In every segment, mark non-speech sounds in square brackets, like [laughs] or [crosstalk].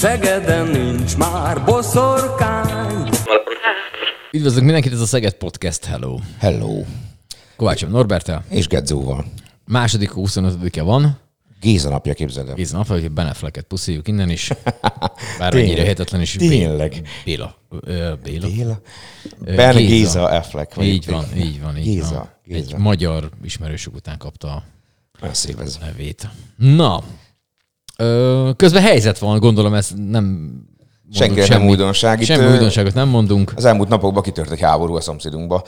Szegeden nincs már boszorkány. Üdvözlök mindenkit, ez a Szeged Podcast, hello. Hello. Kovácsom Norbertel. És Gedzóval. Második 25-e van. Géza napja, képzeld el. Kéz nap, hogy Benefleket puszíjuk innen is. Bár hihetetlen is. Tényleg. Béla. Béla. Béla? Ben Géza Affleck. vagy- Így van, így van. Így Géza. van. Géza. Egy magyar ismerősük után kapta a Olyan szép ez. nevét. Na, ö, közben helyzet van, gondolom ez nem mondunk Senkire nem újdonság. Itt, Semmi újdonságot nem mondunk. Az elmúlt napokban kitört egy háború a szomszédunkba,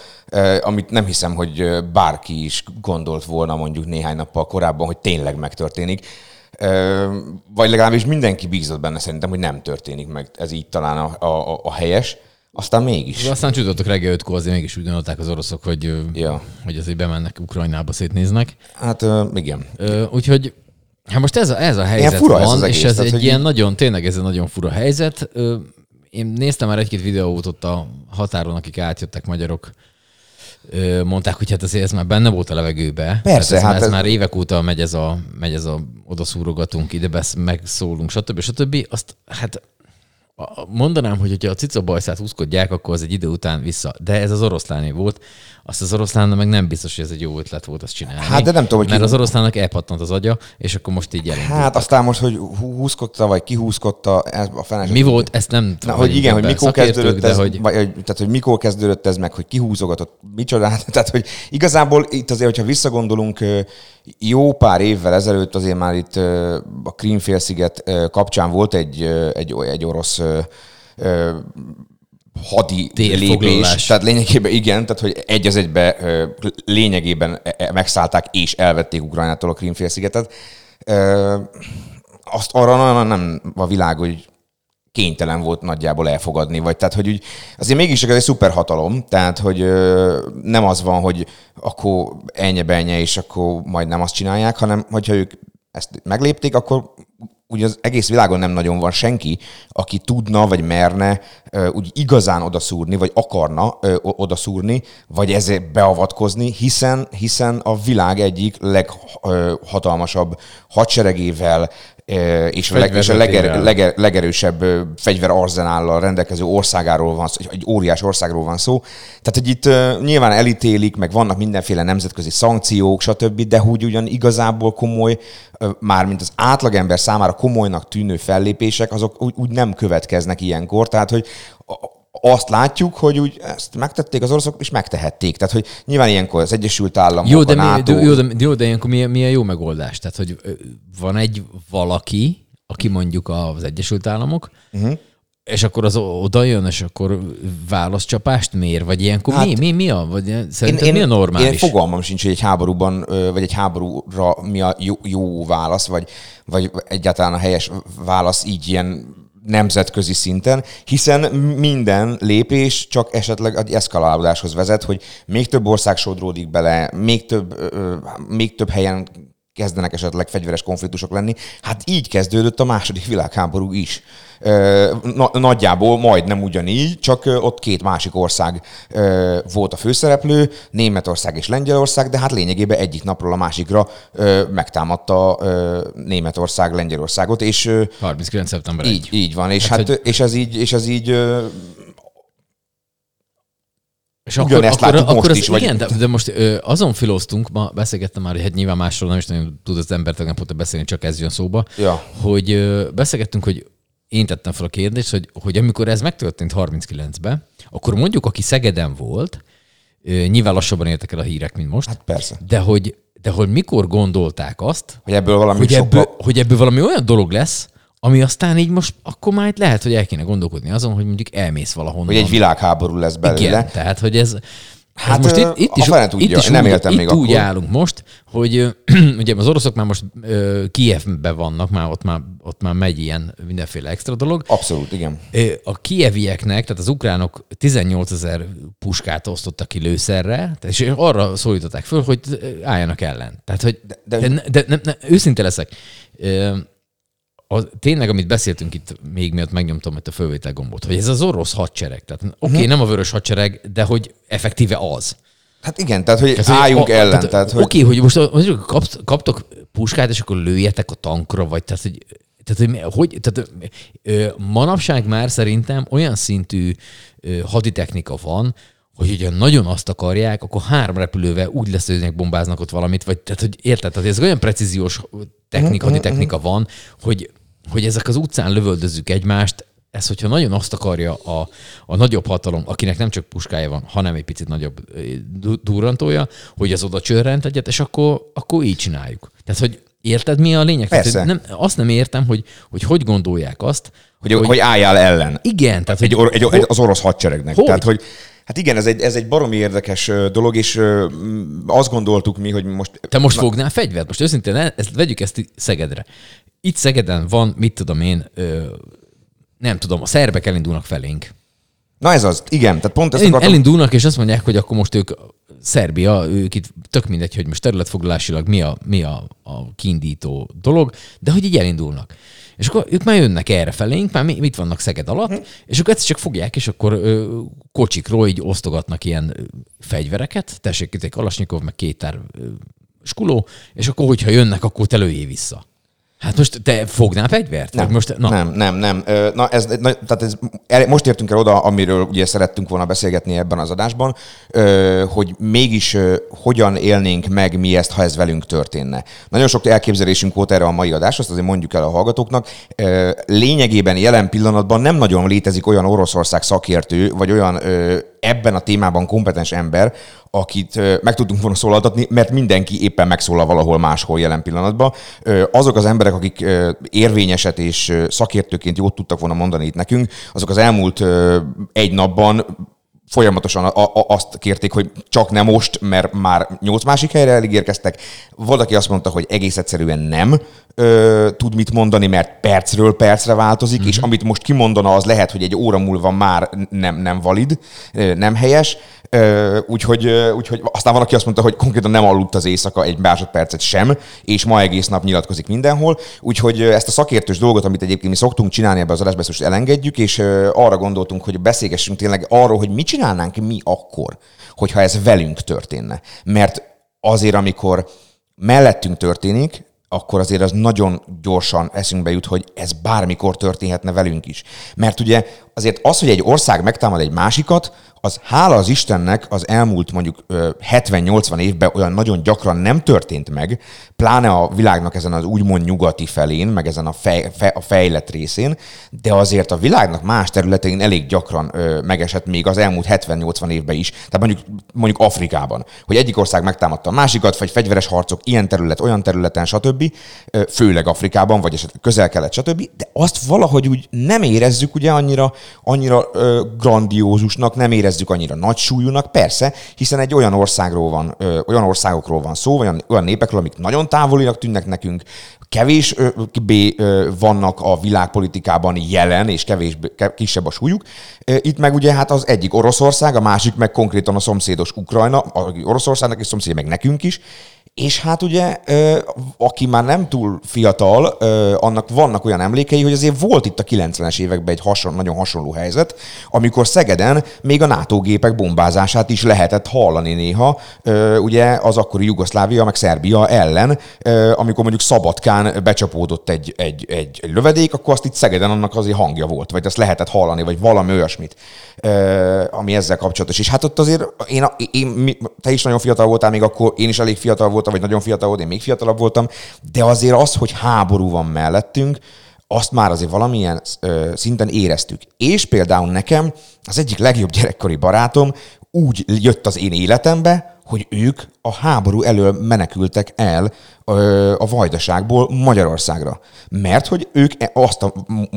amit nem hiszem, hogy bárki is gondolt volna mondjuk néhány nappal korábban, hogy tényleg megtörténik. Vagy legalábbis mindenki bízott benne szerintem, hogy nem történik meg. Ez így talán a, a, a helyes. Aztán mégis. De aztán csütörtök reggel ötkor azért mégis úgy gondolták az oroszok, hogy, Ja. hogy azért bemennek Ukrajnába, szétnéznek. Hát igen. Úgyhogy hát most ez a, ez a helyzet fura ez van, az egész, és ez tehát, egy hogy ilyen nagyon, tényleg ez egy nagyon fura helyzet. Én néztem már egy-két videót ott a határon, akik átjöttek magyarok, mondták, hogy hát azért ez már benne volt a levegőbe. Persze, hát ez, hát ez, ez- már évek óta megy ez a, megy ez a oda szúrogatunk, ide besz, megszólunk, stb. stb. Azt hát mondanám, hogy hogyha a cica bajszát húzkodják, akkor az egy idő után vissza. De ez az oroszláné volt. Azt az oroszlánnak meg nem biztos, hogy ez egy jó ötlet volt azt csinálni. Hát, de nem tudom, hogy Mert ki- az oroszlánnak elpattant az agya, és akkor most így elindult. Hát aztán most, hogy hú- húzkodta, vagy kihúzkodta, a fenes. Mi volt, ezt nem Na, tudom, hogy igen, hogy mikor kezdődött ez, hogy vagy, tehát, hogy mikor kezdődött ez meg, hogy kihúzogatott, micsodát. [laughs] Tehát, hogy igazából itt azért, hogyha visszagondolunk, jó pár évvel ezelőtt azért már itt a Krímfélsziget kapcsán volt egy, egy, egy orosz hadi lépés. Tehát lényegében igen, tehát hogy egy az egybe lényegében e- e- megszállták és elvették Ukrajnától a Krímfélszigetet. Azt arra nagyon nem a világ, hogy kénytelen volt nagyjából elfogadni, vagy tehát, hogy úgy, azért mégis ez egy szuperhatalom, tehát, hogy ö, nem az van, hogy akkor ennyi benye, és akkor majd nem azt csinálják, hanem hogyha ők ezt meglépték, akkor úgy az egész világon nem nagyon van senki, aki tudna, vagy merne úgy igazán odaszúrni, vagy akarna odaszúrni, vagy ezért beavatkozni, hiszen, hiszen a világ egyik leghatalmasabb hadseregével és, a leg, és a leger, leger, legerősebb fegyverarzenállal rendelkező országáról van szó, egy óriás országról van szó. Tehát, hogy itt ö, nyilván elítélik, meg vannak mindenféle nemzetközi szankciók, stb., de hogy ugyan igazából komoly, ö, mármint az átlagember számára komolynak tűnő fellépések, azok úgy, úgy nem következnek ilyenkor. Tehát, hogy a- azt látjuk, hogy úgy ezt megtették az oroszok, és megtehették. Tehát, hogy nyilván ilyenkor az Egyesült Államok, Jó, de, a mi, NATO, de, jó, de, jó, de ilyenkor milyen, milyen jó megoldás? Tehát, hogy van egy valaki, aki mondjuk az Egyesült Államok, uh-huh. és akkor az oda jön, és akkor válaszcsapást mér, vagy ilyenkor hát, mi, mi, mi a, vagy szerinted én, mi a normális? Én fogalmam sincs, hogy egy háborúban, vagy egy háborúra mi a jó, jó válasz, vagy, vagy egyáltalán a helyes válasz így ilyen nemzetközi szinten, hiszen minden lépés csak esetleg egy eszkalálódáshoz vezet, hogy még több ország sodródik bele, még több, még több helyen kezdenek esetleg fegyveres konfliktusok lenni. Hát így kezdődött a második világháború is. Na, nagyjából majdnem ugyanígy, csak ott két másik ország volt a főszereplő, Németország és Lengyelország, de hát lényegében egyik napról a másikra megtámadta Németország Lengyelországot, és ö, 39. szeptember így, 1. így van, és Hát, hát, hogy- és ez így, és ez így És akkor, Ugyanezt akkor, látjuk akkor most az, is, vagy- Igen, de, de most ö, azon filoztunk, ma beszélgettem már, hogy hát nyilván másról nem is nagyon tud az ember tegnap beszélni, csak ez jön szóba, Ja. hogy ö, beszélgettünk, hogy én tettem fel a kérdést, hogy, hogy amikor ez megtörtént 39-ben, akkor mondjuk, aki Szegeden volt, ö, nyilván lassabban értek el a hírek, mint most, hát persze, de hogy, de hogy mikor gondolták azt, hogy ebből valami hogy sokkal... ebből, hogy ebből valami olyan dolog lesz, ami aztán így most, akkor már itt lehet, hogy el kéne gondolkodni azon, hogy mondjuk elmész valahonnan. hogy egy világháború lesz belőle. Igen, tehát, hogy ez, Hát, most itt, itt is, tudja, itt is nem úgy, éltem itt még úgy akkor. állunk most, hogy [clears throat] ugye az oroszok már most ö, Kijevben vannak, már ott, már ott már megy ilyen mindenféle extra dolog. Abszolút, igen. A kievieknek, tehát az ukránok 18 ezer puskát osztottak ki lőszerre, és arra szólították föl, hogy álljanak ellen. Tehát, hogy de, De- de, de, de nem, őszinte leszek. Ö, a, tényleg, amit beszéltünk itt még miatt megnyomtam itt a fölvétel gombot, hogy ez az orosz hadsereg. Tehát oké, Mhm. okay, nem a vörös hadsereg, de hogy effektíve az. Hát igen, tehát hogy Tehát, hogy álljunk a- ellen. Tehát, Tehát, hogy Oké, hogy most mondjuk kapt, kaptok puskát, és akkor lőjetek a tankra, vagy tehát, hogy tehát, hogy, hogy tehát, ö, manapság már szerintem olyan szintű ö, haditechnika van, hogy ugye nagyon azt akarják, akkor három repülővel úgy leszőznek, bombáznak ott valamit, vagy tehát, hogy érted, tehát ez olyan precíziós technika, haditechnika van, hogy, hogy ezek az utcán lövöldözzük egymást, ez, hogyha nagyon azt akarja a, a nagyobb hatalom, akinek nem csak puskája van, hanem egy picit nagyobb durrantója, hogy az oda csörrent egyet, és akkor, akkor így csináljuk. Tehát, hogy érted, mi a lényeg? Tehát, Persze. hogy nem, azt nem értem, hogy, hogy hogy gondolják azt, hogy, hogy, hogy álljál ellen. igen, tehát, egy, hogy, egy, egy, az orosz hadseregnek. Hogy? Tehát, hogy Hát igen, ez egy, ez egy baromi érdekes dolog, és azt gondoltuk mi, hogy most... Te most fognál fegyvert? Most őszintén, ezt, vegyük ezt Szegedre. Itt Szegeden van, mit tudom én, ö, nem tudom, a szerbek elindulnak felénk. Na ez az, igen, tehát pont ezt akartam... elindulnak, és azt mondják, hogy akkor most ők Szerbia, ők itt tök mindegy, hogy most területfoglalásilag mi a, mi a, a kiindító dolog, de hogy így elindulnak. És akkor ők már jönnek erre felénk, már mi- mit vannak Szeged alatt, Hm. és akkor egyszer csak fogják, és akkor ö, kocsikról így osztogatnak ilyen fegyvereket, tessék itt egy Kalasnyikov, meg két tár ö, skuló, és akkor, hogyha jönnek, akkor te vissza. Hát most te fognál fegyvert? Nem, most, na, nem, nem, nem. Na, ez, na, tehát ez, most értünk el oda, amiről ugye szerettünk volna beszélgetni ebben az adásban, hogy mégis hogyan élnénk meg mi ezt, ha ez velünk történne. Nagyon sok elképzelésünk volt erre a mai adás, azt azért mondjuk el a hallgatóknak. Lényegében jelen pillanatban nem nagyon létezik olyan Oroszország szakértő, vagy olyan ebben a témában kompetens ember, akit meg tudtunk volna szólaltatni, mert mindenki éppen megszólal valahol máshol jelen pillanatban. Azok az emberek, akik érvényeset és szakértőként jót tudtak volna mondani itt nekünk, azok az elmúlt egy napban folyamatosan a, a, azt kérték, hogy csak nem most, mert már nyolc másik helyre elígérkeztek. Valaki azt mondta, hogy egész egyszerűen nem ö, tud mit mondani, mert percről percre változik, mm-hmm. és amit most kimondana, az lehet, hogy egy óra múlva már nem, nem valid, nem helyes. Úgyhogy, úgyhogy aztán van, aki azt mondta, hogy konkrétan nem aludt az éjszaka egy másodpercet sem, és ma egész nap nyilatkozik mindenhol. Úgyhogy ezt a szakértős dolgot, amit egyébként mi szoktunk csinálni ebbe az adásba, most elengedjük, és arra gondoltunk, hogy beszélgessünk tényleg arról, hogy mit csinálnánk mi akkor, hogyha ez velünk történne. Mert azért, amikor mellettünk történik, akkor azért az nagyon gyorsan eszünkbe jut, hogy ez bármikor történhetne velünk is. Mert ugye azért az, hogy egy ország megtámad egy másikat, az hála az Istennek az elmúlt mondjuk ö, 70-80 évben olyan nagyon gyakran nem történt meg, pláne a világnak ezen az úgymond nyugati felén, meg ezen a, fej, fe, a fejlett részén, de azért a világnak más területein elég gyakran ö, megesett még az elmúlt 70-80 évben is. Tehát mondjuk, mondjuk Afrikában, hogy egyik ország megtámadta a másikat, vagy fegyveres harcok ilyen terület, olyan területen, stb., főleg Afrikában, vagy esetleg közel-kelet, stb., de azt valahogy úgy nem érezzük ugye annyira, annyira ö, grandiózusnak, nem érezzük annyira nagy súlyúnak, persze, hiszen egy olyan országról van, ö, olyan országokról van szó, olyan, olyan népekről, amik nagyon távolinak tűnnek nekünk, kevésbé vannak a világpolitikában jelen, és kevésbé, ke- kisebb a súlyuk. Ö, Itt meg ugye hát az egyik Oroszország, a másik meg konkrétan a szomszédos Ukrajna, a Oroszországnak és szomszéd meg nekünk is, és hát ugye, aki már nem túl fiatal, annak vannak olyan emlékei, hogy azért volt itt a 90-es években egy hason, nagyon hasonló helyzet, amikor Szegeden még a NATO gépek bombázását is lehetett hallani néha, ugye az akkori Jugoszlávia meg Szerbia ellen, amikor mondjuk Szabadkán becsapódott egy, egy, egy, egy lövedék, akkor azt itt Szegeden annak azért hangja volt, vagy azt lehetett hallani, vagy valami olyasmit, ami ezzel kapcsolatos. És hát ott azért én, én, te is nagyon fiatal voltál még akkor, én is elég fiatal voltam, vagy nagyon fiatal voltam, én még fiatalabb voltam, de azért az, hogy háború van mellettünk, azt már azért valamilyen ö, szinten éreztük. És például nekem az egyik legjobb gyerekkori barátom úgy jött az én életembe, hogy ők a háború elől menekültek el ö, a vajdaságból Magyarországra. Mert hogy ők e- azt, a,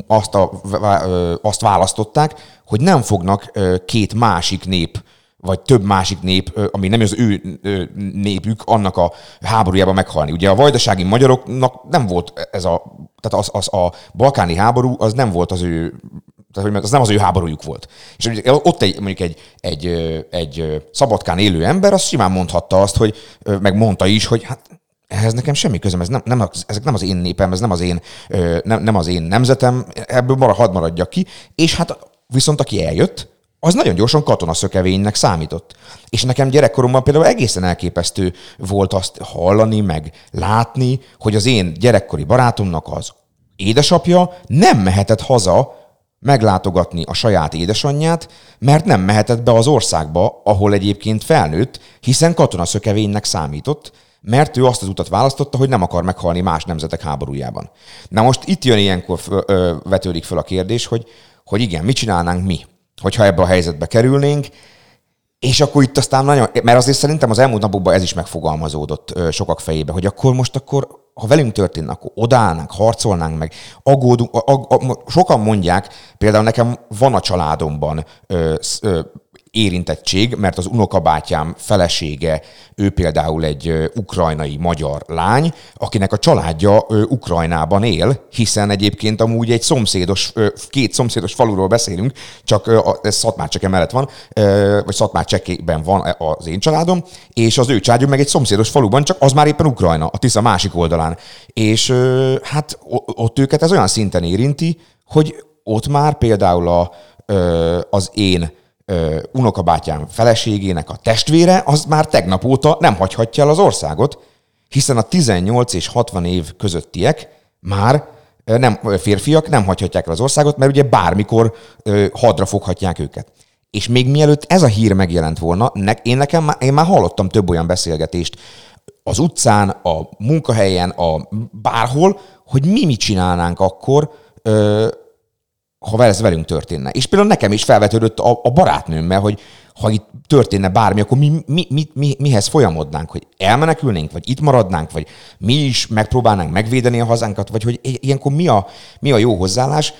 azt, a, ö, azt választották, hogy nem fognak ö, két másik nép vagy több másik nép, ami nem az ő népük, annak a háborújában meghalni. Ugye a vajdasági magyaroknak nem volt ez a, tehát az, az a balkáni háború, az nem volt az ő tehát, hogy az nem az ő háborújuk volt. És ott egy, mondjuk egy, egy, egy szabadkán élő ember, az simán mondhatta azt, hogy meg mondta is, hogy hát ehhez nekem semmi közöm, ez nem, nem, ezek nem az én népem, ez nem az én, nem, nem az én nemzetem, ebből marad, hadd maradjak ki. És hát viszont aki eljött, az nagyon gyorsan katonaszökevénynek számított. És nekem gyerekkoromban például egészen elképesztő volt azt hallani, meg látni, hogy az én gyerekkori barátomnak az édesapja nem mehetett haza meglátogatni a saját édesanyját, mert nem mehetett be az országba, ahol egyébként felnőtt, hiszen katonaszökevénynek számított, mert ő azt az utat választotta, hogy nem akar meghalni más nemzetek háborújában. Na most itt jön ilyenkor föl, ö, vetődik föl a kérdés, hogy, hogy igen, mit csinálnánk mi, hogyha ebbe a helyzetbe kerülnénk, és akkor itt aztán nagyon, mert azért szerintem az elmúlt napokban ez is megfogalmazódott sokak fejébe, hogy akkor most akkor, ha velünk történne, akkor odállnánk, harcolnánk meg, aggódunk, ag, ag, sokan mondják, például nekem van a családomban ö, ö, érintettség, mert az unokabátyám felesége, ő például egy ukrajnai magyar lány, akinek a családja Ukrajnában él, hiszen egyébként amúgy egy szomszédos, két szomszédos faluról beszélünk, csak ez Szatmárcseke mellett van, vagy Szatmárcsekében van az én családom, és az ő családjuk meg egy szomszédos faluban, csak az már éppen Ukrajna, a Tisza másik oldalán. És hát ott őket ez olyan szinten érinti, hogy ott már például a, az én ö, unokabátyám feleségének a testvére, az már tegnap óta nem hagyhatja el az országot, hiszen a 18 és 60 év közöttiek már nem, férfiak nem hagyhatják el az országot, mert ugye bármikor hadra foghatják őket. És még mielőtt ez a hír megjelent volna, ne, én nekem én már hallottam több olyan beszélgetést az utcán, a munkahelyen, a bárhol, hogy mi mit csinálnánk akkor, ö, ha ez velünk történne. És például nekem is felvetődött a, a barátnőmmel, hogy ha itt történne bármi, akkor mi, mi, mi, mi, mihez folyamodnánk, hogy elmenekülnénk, vagy itt maradnánk, vagy mi is megpróbálnánk megvédeni a hazánkat, vagy hogy ilyenkor mi a, mi a jó hozzáállás.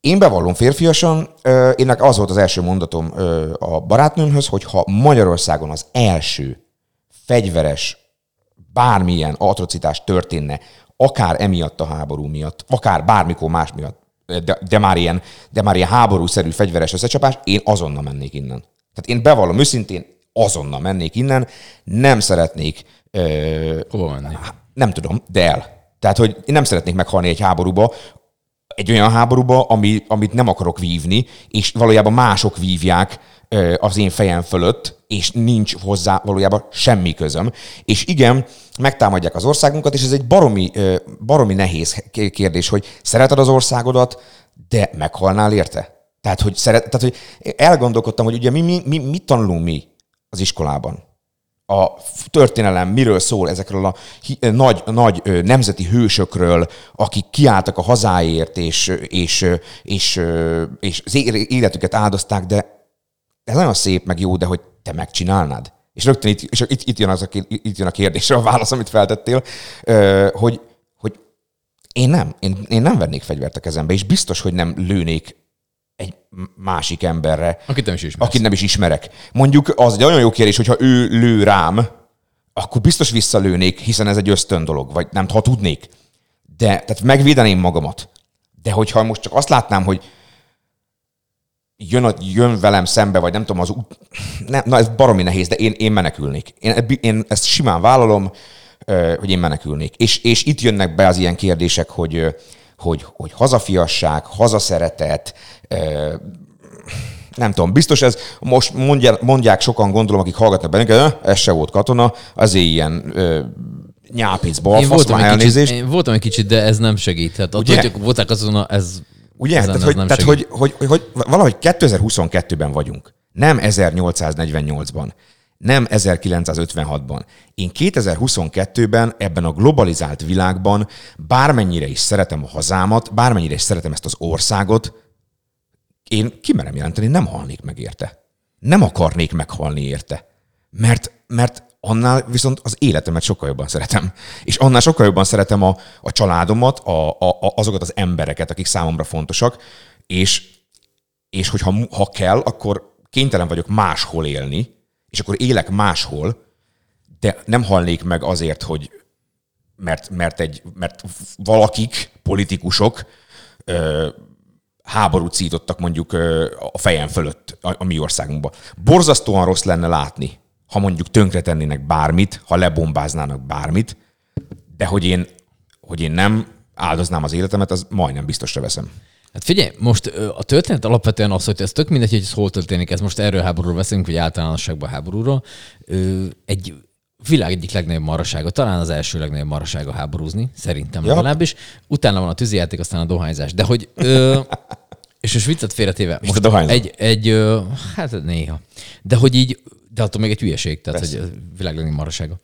Én bevallom férfiasan, énnek az volt az első mondatom a barátnőmhöz, hogy ha Magyarországon az első fegyveres bármilyen atrocitás történne, akár emiatt a háború miatt, akár bármikor más miatt, de, de, már, ilyen, de már ilyen háborúszerű fegyveres összecsapás, én azonnal mennék innen. Tehát én bevallom őszintén, azonnal mennék innen, nem szeretnék, ö, Hova menni? nem tudom, de el. Tehát, hogy én nem szeretnék meghalni egy háborúba, egy olyan háborúba, ami, amit nem akarok vívni, és valójában mások vívják az én fejem fölött, és nincs hozzá valójában semmi közöm. És igen, megtámadják az országunkat, és ez egy baromi, baromi nehéz kérdés, hogy szereted az országodat, de meghalnál érte? Tehát, hogy, szeret, tehát, hogy elgondolkodtam, hogy ugye mi, mi, mi, mit tanulunk mi az iskolában? a történelem miről szól ezekről a nagy, nagy nemzeti hősökről, akik kiálltak a hazáért, és, és, és, és, az életüket áldozták, de ez nagyon szép, meg jó, de hogy te megcsinálnád. És rögtön itt, és itt, itt, jön, az a, itt jön a kérdésre a válasz, amit feltettél, hogy, hogy én nem, én, én nem vennék fegyvert a kezembe, és biztos, hogy nem lőnék egy másik emberre, Akit nem is akit nem is ismerek. Mondjuk az egy olyan jó kérdés, hogyha ő lő rám, akkor biztos visszalőnék, hiszen ez egy ösztön dolog, vagy nem, ha tudnék. De, tehát megvédeném magamat. De hogyha most csak azt látnám, hogy jön, jön velem szembe, vagy nem tudom, az út, nem, na ez baromi nehéz, de én, én menekülnék. Én, én ezt simán vállalom, hogy én menekülnék. És, és itt jönnek be az ilyen kérdések, hogy, hogy, hogy hazafiasság, hazaszeretet, nem tudom, biztos ez, most mondják, mondják sokan, gondolom, akik hallgatnak bennünket, "Ö, ez se volt katona, azért ilyen nyápic balfasz, már elnézést. kicsit, én voltam egy kicsit, de ez nem segít. Ugye? attól, hogy voltak azon, ez, Ugye? ezen Tehát, hogy, tehát hogy, hogy, hogy, hogy valahogy 2022-ben vagyunk. Nem 1848-ban. Nem 1956-ban. Én 2022-ben ebben a globalizált világban bármennyire is szeretem a hazámat, bármennyire is szeretem ezt az országot, én kimerem jelenteni, nem halnék meg érte. Nem akarnék meghalni érte. Mert, mert annál viszont az életemet sokkal jobban szeretem. És annál sokkal jobban szeretem a, a családomat, a, a, a, azokat az embereket, akik számomra fontosak, és, és hogyha ha kell, akkor kénytelen vagyok máshol élni, és akkor élek máshol, de nem halnék meg azért, hogy mert, mert, egy, mert valakik, politikusok ö, háborút szítottak mondjuk ö, a fejem fölött a, a mi országunkban. Borzasztóan rossz lenne látni, ha mondjuk tönkretennének bármit, ha lebombáznának bármit, de hogy én, hogy én nem áldoznám az életemet, az majdnem biztosra veszem. Hát figyelj, most a történet alapvetően az, hogy ez tök mindegy, hogy ez hol történik, ez most erről háborúról beszélünk, vagy általánosságban háborúról. Egy világ egyik legnagyobb marasága, talán az első legnagyobb marasága háborúzni, szerintem Ja. legalábbis. Utána van a tűzijáték, aztán a dohányzás. De hogy... Ö, [laughs] és most viccet félretéve. a dohányzó? egy, egy, ö, hát néha. De hogy így, de attól még egy hülyeség, tehát Persze. hogy a világ legnagyobb marasága.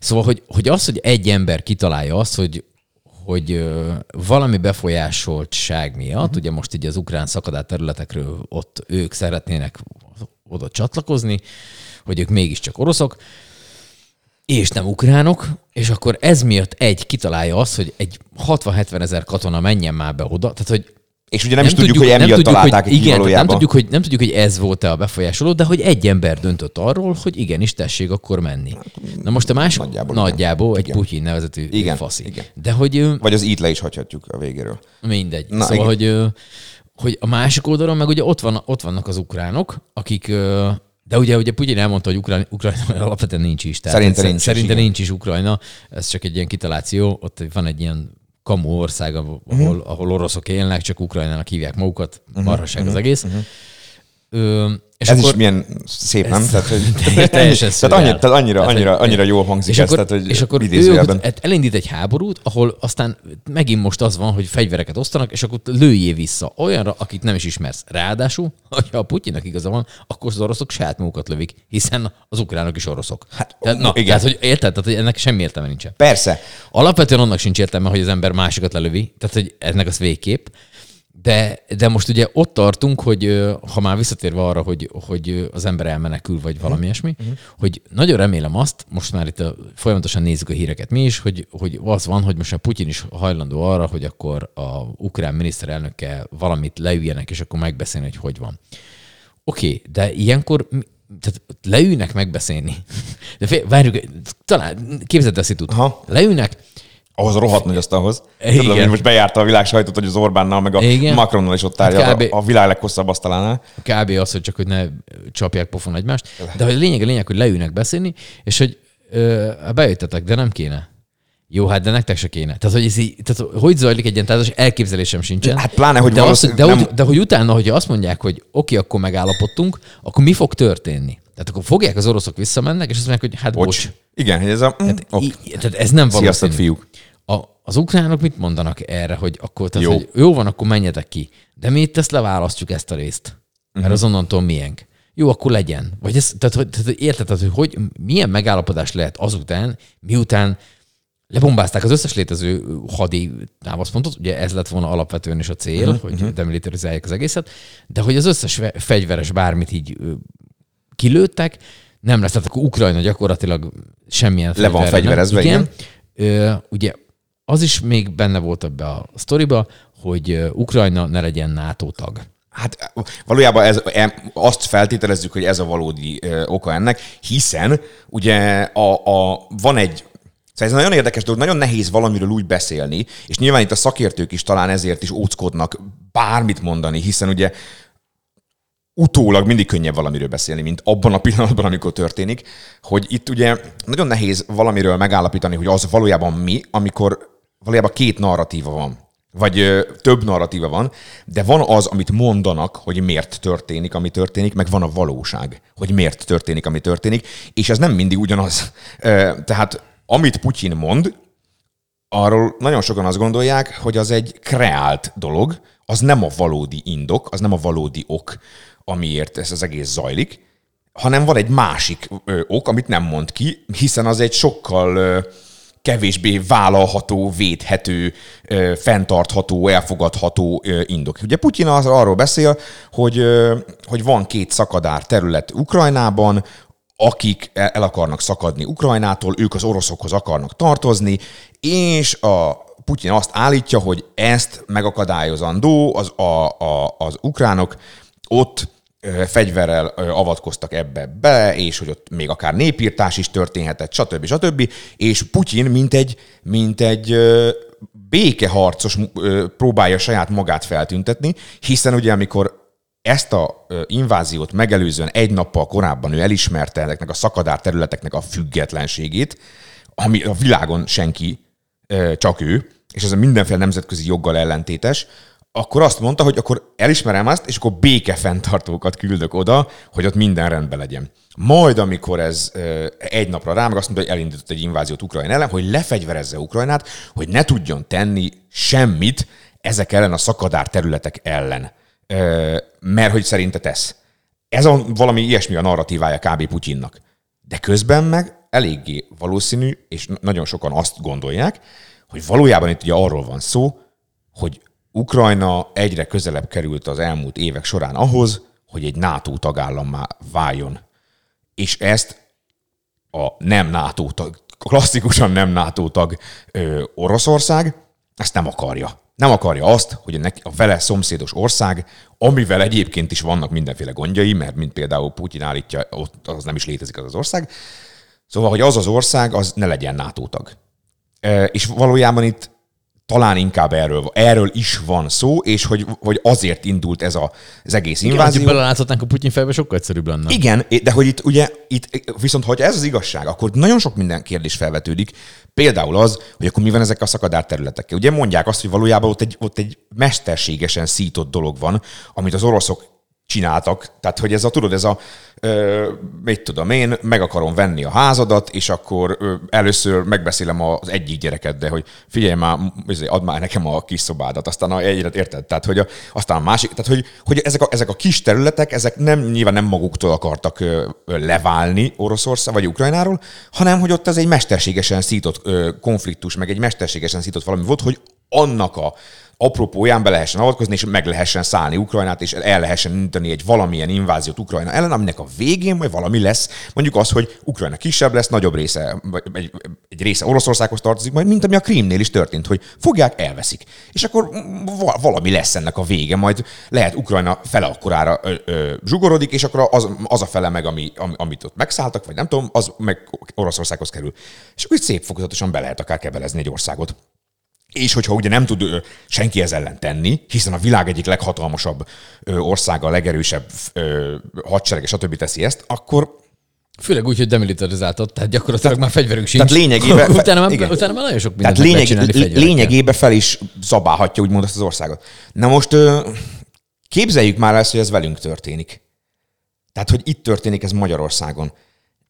Szóval, hogy, hogy az, hogy egy ember kitalálja azt, hogy hogy valami befolyásoltság miatt, uh-huh. ugye most így az ukrán szakadát területekről ott ők szeretnének oda csatlakozni, hogy ők mégiscsak oroszok, és nem ukránok, és akkor ez miatt egy kitalálja azt, hogy egy 60-70 ezer katona menjen már be oda, tehát hogy És ugye nem, is tudjuk, hogy emiatt nem tudjuk, találták hogy, igen, valójában. nem tudjuk, hogy, nem tudjuk, hogy ez volt-e a befolyásoló, de hogy egy ember döntött arról, hogy igenis tessék akkor menni. Na most a másik Nagyjából nagyjából, egy Igen. Putyin nevezetű Igen, faszi. igen. De hogy Vagy az itt le is hagyhatjuk a végéről. Mindegy. Na, szóval, igen. hogy, hogy a másik oldalon meg ugye ott, van, ott vannak az ukránok, akik, de ugye, ugye Putyin elmondta, hogy Ukrán, Ukrajna [laughs] alapvetően nincs is. Tehát Szerinte ez- nincs Szerinte nincs is Ukrajna, ez csak egy ilyen kitaláció, ott van egy ilyen kamu ország, ahol, uh-huh. ahol oroszok élnek, csak Ukrajnának hívják magukat, uh-huh. marhaság az egész. Uh-huh. Ö, és Ez akkor, is milyen szép, nem? Tehát, hogy, [laughs] teljesen [laughs] tehát, annyira, tehát annyira, annyira, annyira jól hangzik és ez, akkor, tehát, hogy és akkor ő idézőjelben. hát elindít egy háborút, ahol aztán megint most az van, hogy fegyvereket osztanak, és akkor lőjé vissza olyanra, akit nem is ismersz. Ráadásul, hogyha a Putyinnak igaza van, akkor az oroszok saját magukat lövik, hiszen az ukránok is oroszok. Hát, tehát, na, igen. Tehát, hogy érted? Tehát, hogy ennek semmi értelme nincsen. Persze. Alapvetően annak sincs értelme, hogy az ember másikat lelövi, tehát hogy ennek az végképp. De, de most ugye ott tartunk, hogy ha már visszatérve arra, hogy, hogy az ember elmenekül, vagy valami ilyesmi, hogy nagyon remélem azt, most már itt a, folyamatosan nézzük a híreket mi is, hogy, hogy az van, hogy most a Putyin is hajlandó arra, hogy akkor a ukrán miniszterelnökkel valamit leüljenek, és akkor megbeszélni, hogy hogy van. Oké, okay, de ilyenkor tehát leülnek megbeszélni. [laughs] De fél, várjuk, talán képzeld el szitut. Aha. Leülnek, Ahhoz rohadt nagy asztalhoz. Igen. Tudom, hogy most bejárta a világ sajtót, hogy az Orbánnal, meg a Igen. Macronnal is ott tárgyal Hát kb. a, világ leghosszabb asztalánál. kb. az, hogy csak hogy ne csapják pofon egymást, de hogy a lényeg a lényeg, hogy leülnek beszélni, és hogy ö, bejöttetek, de nem kéne. Jó, hát de nektek se kéne. Tehát, hogy, ez így, tehát, hogy zajlik egy ilyen tárgyalás, elképzelésem sincsen. Hát pláne, hogy de, azt, de, nem- hogy, de hogy utána, hogyha azt mondják, hogy oké, akkor megállapodtunk, akkor mi fog történni? Tehát akkor fogják az oroszok visszamennek, és azt mondják, hogy hát bocs. Bocs. Igen, hogy ez a... Mm, Tehát, ok. í- tehát ez nem valószínű. Sziasztok, fiúk. A, az ukránok mit mondanak erre, hogy akkor tehát, Jó. Hogy jó van, akkor menjetek ki. De mi itt ezt leválasztjuk ezt a részt. Mert Mhm. uh-huh. az onnantól miénk. Jó, akkor legyen. Vagy ez, tehát, hogy, tehát érted, tehát, hogy, hogy milyen megállapodás lehet azután, miután lebombázták az összes létező hadi támaszpontot, ugye ez lett volna alapvetően is a cél, Mhm, uh-huh. hogy demilitarizálják az egészet, de hogy az összes fe- fegyveres bármit így kilőttek, nem lesz, tehát akkor Ukrajna gyakorlatilag semmilyen Le van fegyverezve, igen. Ö, ugye az is még benne volt ebbe a sztoriba, hogy Ukrajna ne legyen NATO tag. Hát valójában ez, azt feltételezzük, hogy ez a valódi oka ennek, hiszen ugye a, a, van egy Szóval ez nagyon érdekes dolog, nagyon nehéz valamiről úgy beszélni, és nyilván itt a szakértők is talán ezért is óckodnak bármit mondani, hiszen ugye utólag mindig könnyebb valamiről beszélni, mint abban a pillanatban, amikor történik, hogy itt ugye nagyon nehéz valamiről megállapítani, hogy az valójában mi, amikor valójában két narratíva van, vagy ö, több narratíva van, de van az, amit mondanak, hogy miért történik, ami történik, meg van a valóság, hogy miért történik, ami történik, és ez nem mindig ugyanaz. Ö, Tehát amit Putyin mond, arról nagyon sokan azt gondolják, hogy az egy kreált dolog, az nem a valódi indok, az nem a valódi ok, amiért ez az egész zajlik, hanem van egy másik ö, ok, amit nem mond ki, hiszen az egy sokkal ö, kevésbé vállalható, védhető, ö, fenntartható, elfogadható ö, indok. Ugye Putyin az arról beszél, hogy, ö, hogy van két szakadár terület Ukrajnában, akik el akarnak szakadni Ukrajnától, ők az oroszokhoz akarnak tartozni, és a Putyin azt állítja, hogy ezt megakadályozandó az, a, a, az ukránok ott fegyverrel avatkoztak ebbe bele, és hogy ott még akár népírtás is történhetett, stb. stb. És Putyin, mint egy, mint egy békeharcos próbálja saját magát feltüntetni, hiszen ugye amikor ezt a inváziót megelőzően egy nappal korábban ő elismerte ezeknek a szakadár területeknek a függetlenségét, ami a világon senki, csak ő, és ez a mindenféle nemzetközi joggal ellentétes, akkor azt mondta, hogy akkor elismerem azt, és akkor békefenntartókat küldök oda, hogy ott minden rendben legyen. Majd, amikor ez egy napra rá, meg azt mondta, hogy elindított egy inváziót Ukrajna ellen, hogy lefegyverezze Ukrajnát, hogy ne tudjon tenni semmit ezek ellen a szakadár területek ellen. Mert hogy szerinte tesz. Ez a, valami ilyesmi a narratívája kb. Putyinnak. De közben meg eléggé valószínű, és nagyon sokan azt gondolják, hogy valójában itt ugye arról van szó, hogy Ukrajna egyre közelebb került az elmúlt évek során ahhoz, hogy egy NATO tagállammá váljon. És ezt a nem NATO tag, klasszikusan nem NATO tag ö, Oroszország ezt nem akarja. Nem akarja azt, hogy neki, a vele szomszédos ország, amivel egyébként is vannak mindenféle gondjai, mert mint például Putyin állítja, ott az nem is létezik az az ország, Szóval, hogy az az ország, az ne legyen NATO tag. E, És valójában itt talán inkább erről, erről is van szó, és hogy, hogy azért indult ez a, az egész Igen, invázió. hogy beleláthatnánk a Putyin fejbe, sokkal egyszerűbb lenne. Igen, de hogy itt ugye, itt, viszont ha ez az igazság, akkor nagyon sok minden kérdés felvetődik. Például az, hogy akkor mi van ezekkel a szakadár területekkel. Ugye mondják azt, hogy valójában ott egy, ott egy mesterségesen szított dolog van, amit az oroszok csináltak. Tehát, hogy ez a, tudod, ez a, ö, mit tudom én, meg akarom venni a házadat, és akkor ö, először megbeszélem az egyik gyerekeddel, hogy figyelj már, izé, add már nekem a kis szobádat, aztán a egyre érted, tehát, hogy a, aztán a másik, tehát, hogy, hogy ezek, a, ezek a kis területek, ezek nem nyilván nem maguktól akartak ö, leválni Oroszország vagy Ukrajnáról, hanem, hogy ott ez egy mesterségesen szított ö, konfliktus, meg egy mesterségesen szított valami volt, hogy annak a apropóján be lehessen avatkozni, és meg lehessen szállni Ukrajnát, és el lehessen indítani egy valamilyen inváziót Ukrajna ellen, aminek a végén majd valami lesz, mondjuk az, hogy Ukrajna kisebb lesz, nagyobb része, vagy egy, egy része Oroszországhoz tartozik, majd mint ami a Krímnél is történt, hogy fogják, elveszik. És akkor val- valami lesz ennek a vége, majd lehet Ukrajna fele akkorára ö, ö, zsugorodik, és akkor az, az a fele meg, ami, ami, amit ott megszálltak, vagy nem tudom, az meg Oroszországhoz kerül. És így szép fokozatosan be lehet akár kebelezni egy országot. És hogyha ugye nem tud senki ez ellen tenni, hiszen a világ egyik leghatalmasabb országa, a legerősebb ö, hadsereg, és a többi teszi ezt, akkor Főleg úgy, hogy demilitarizáltat, tehát gyakorlatilag már fegyverünk sincs. tehát lényegében- [laughs] utána, már, igen. utána már nagyon sok mindent tehát lényeg, lényegében fel is zabálhatja úgymond ezt az országot. Na most képzeljük már ezt, hogy ez velünk történik. Tehát, hogy itt történik ez Magyarországon.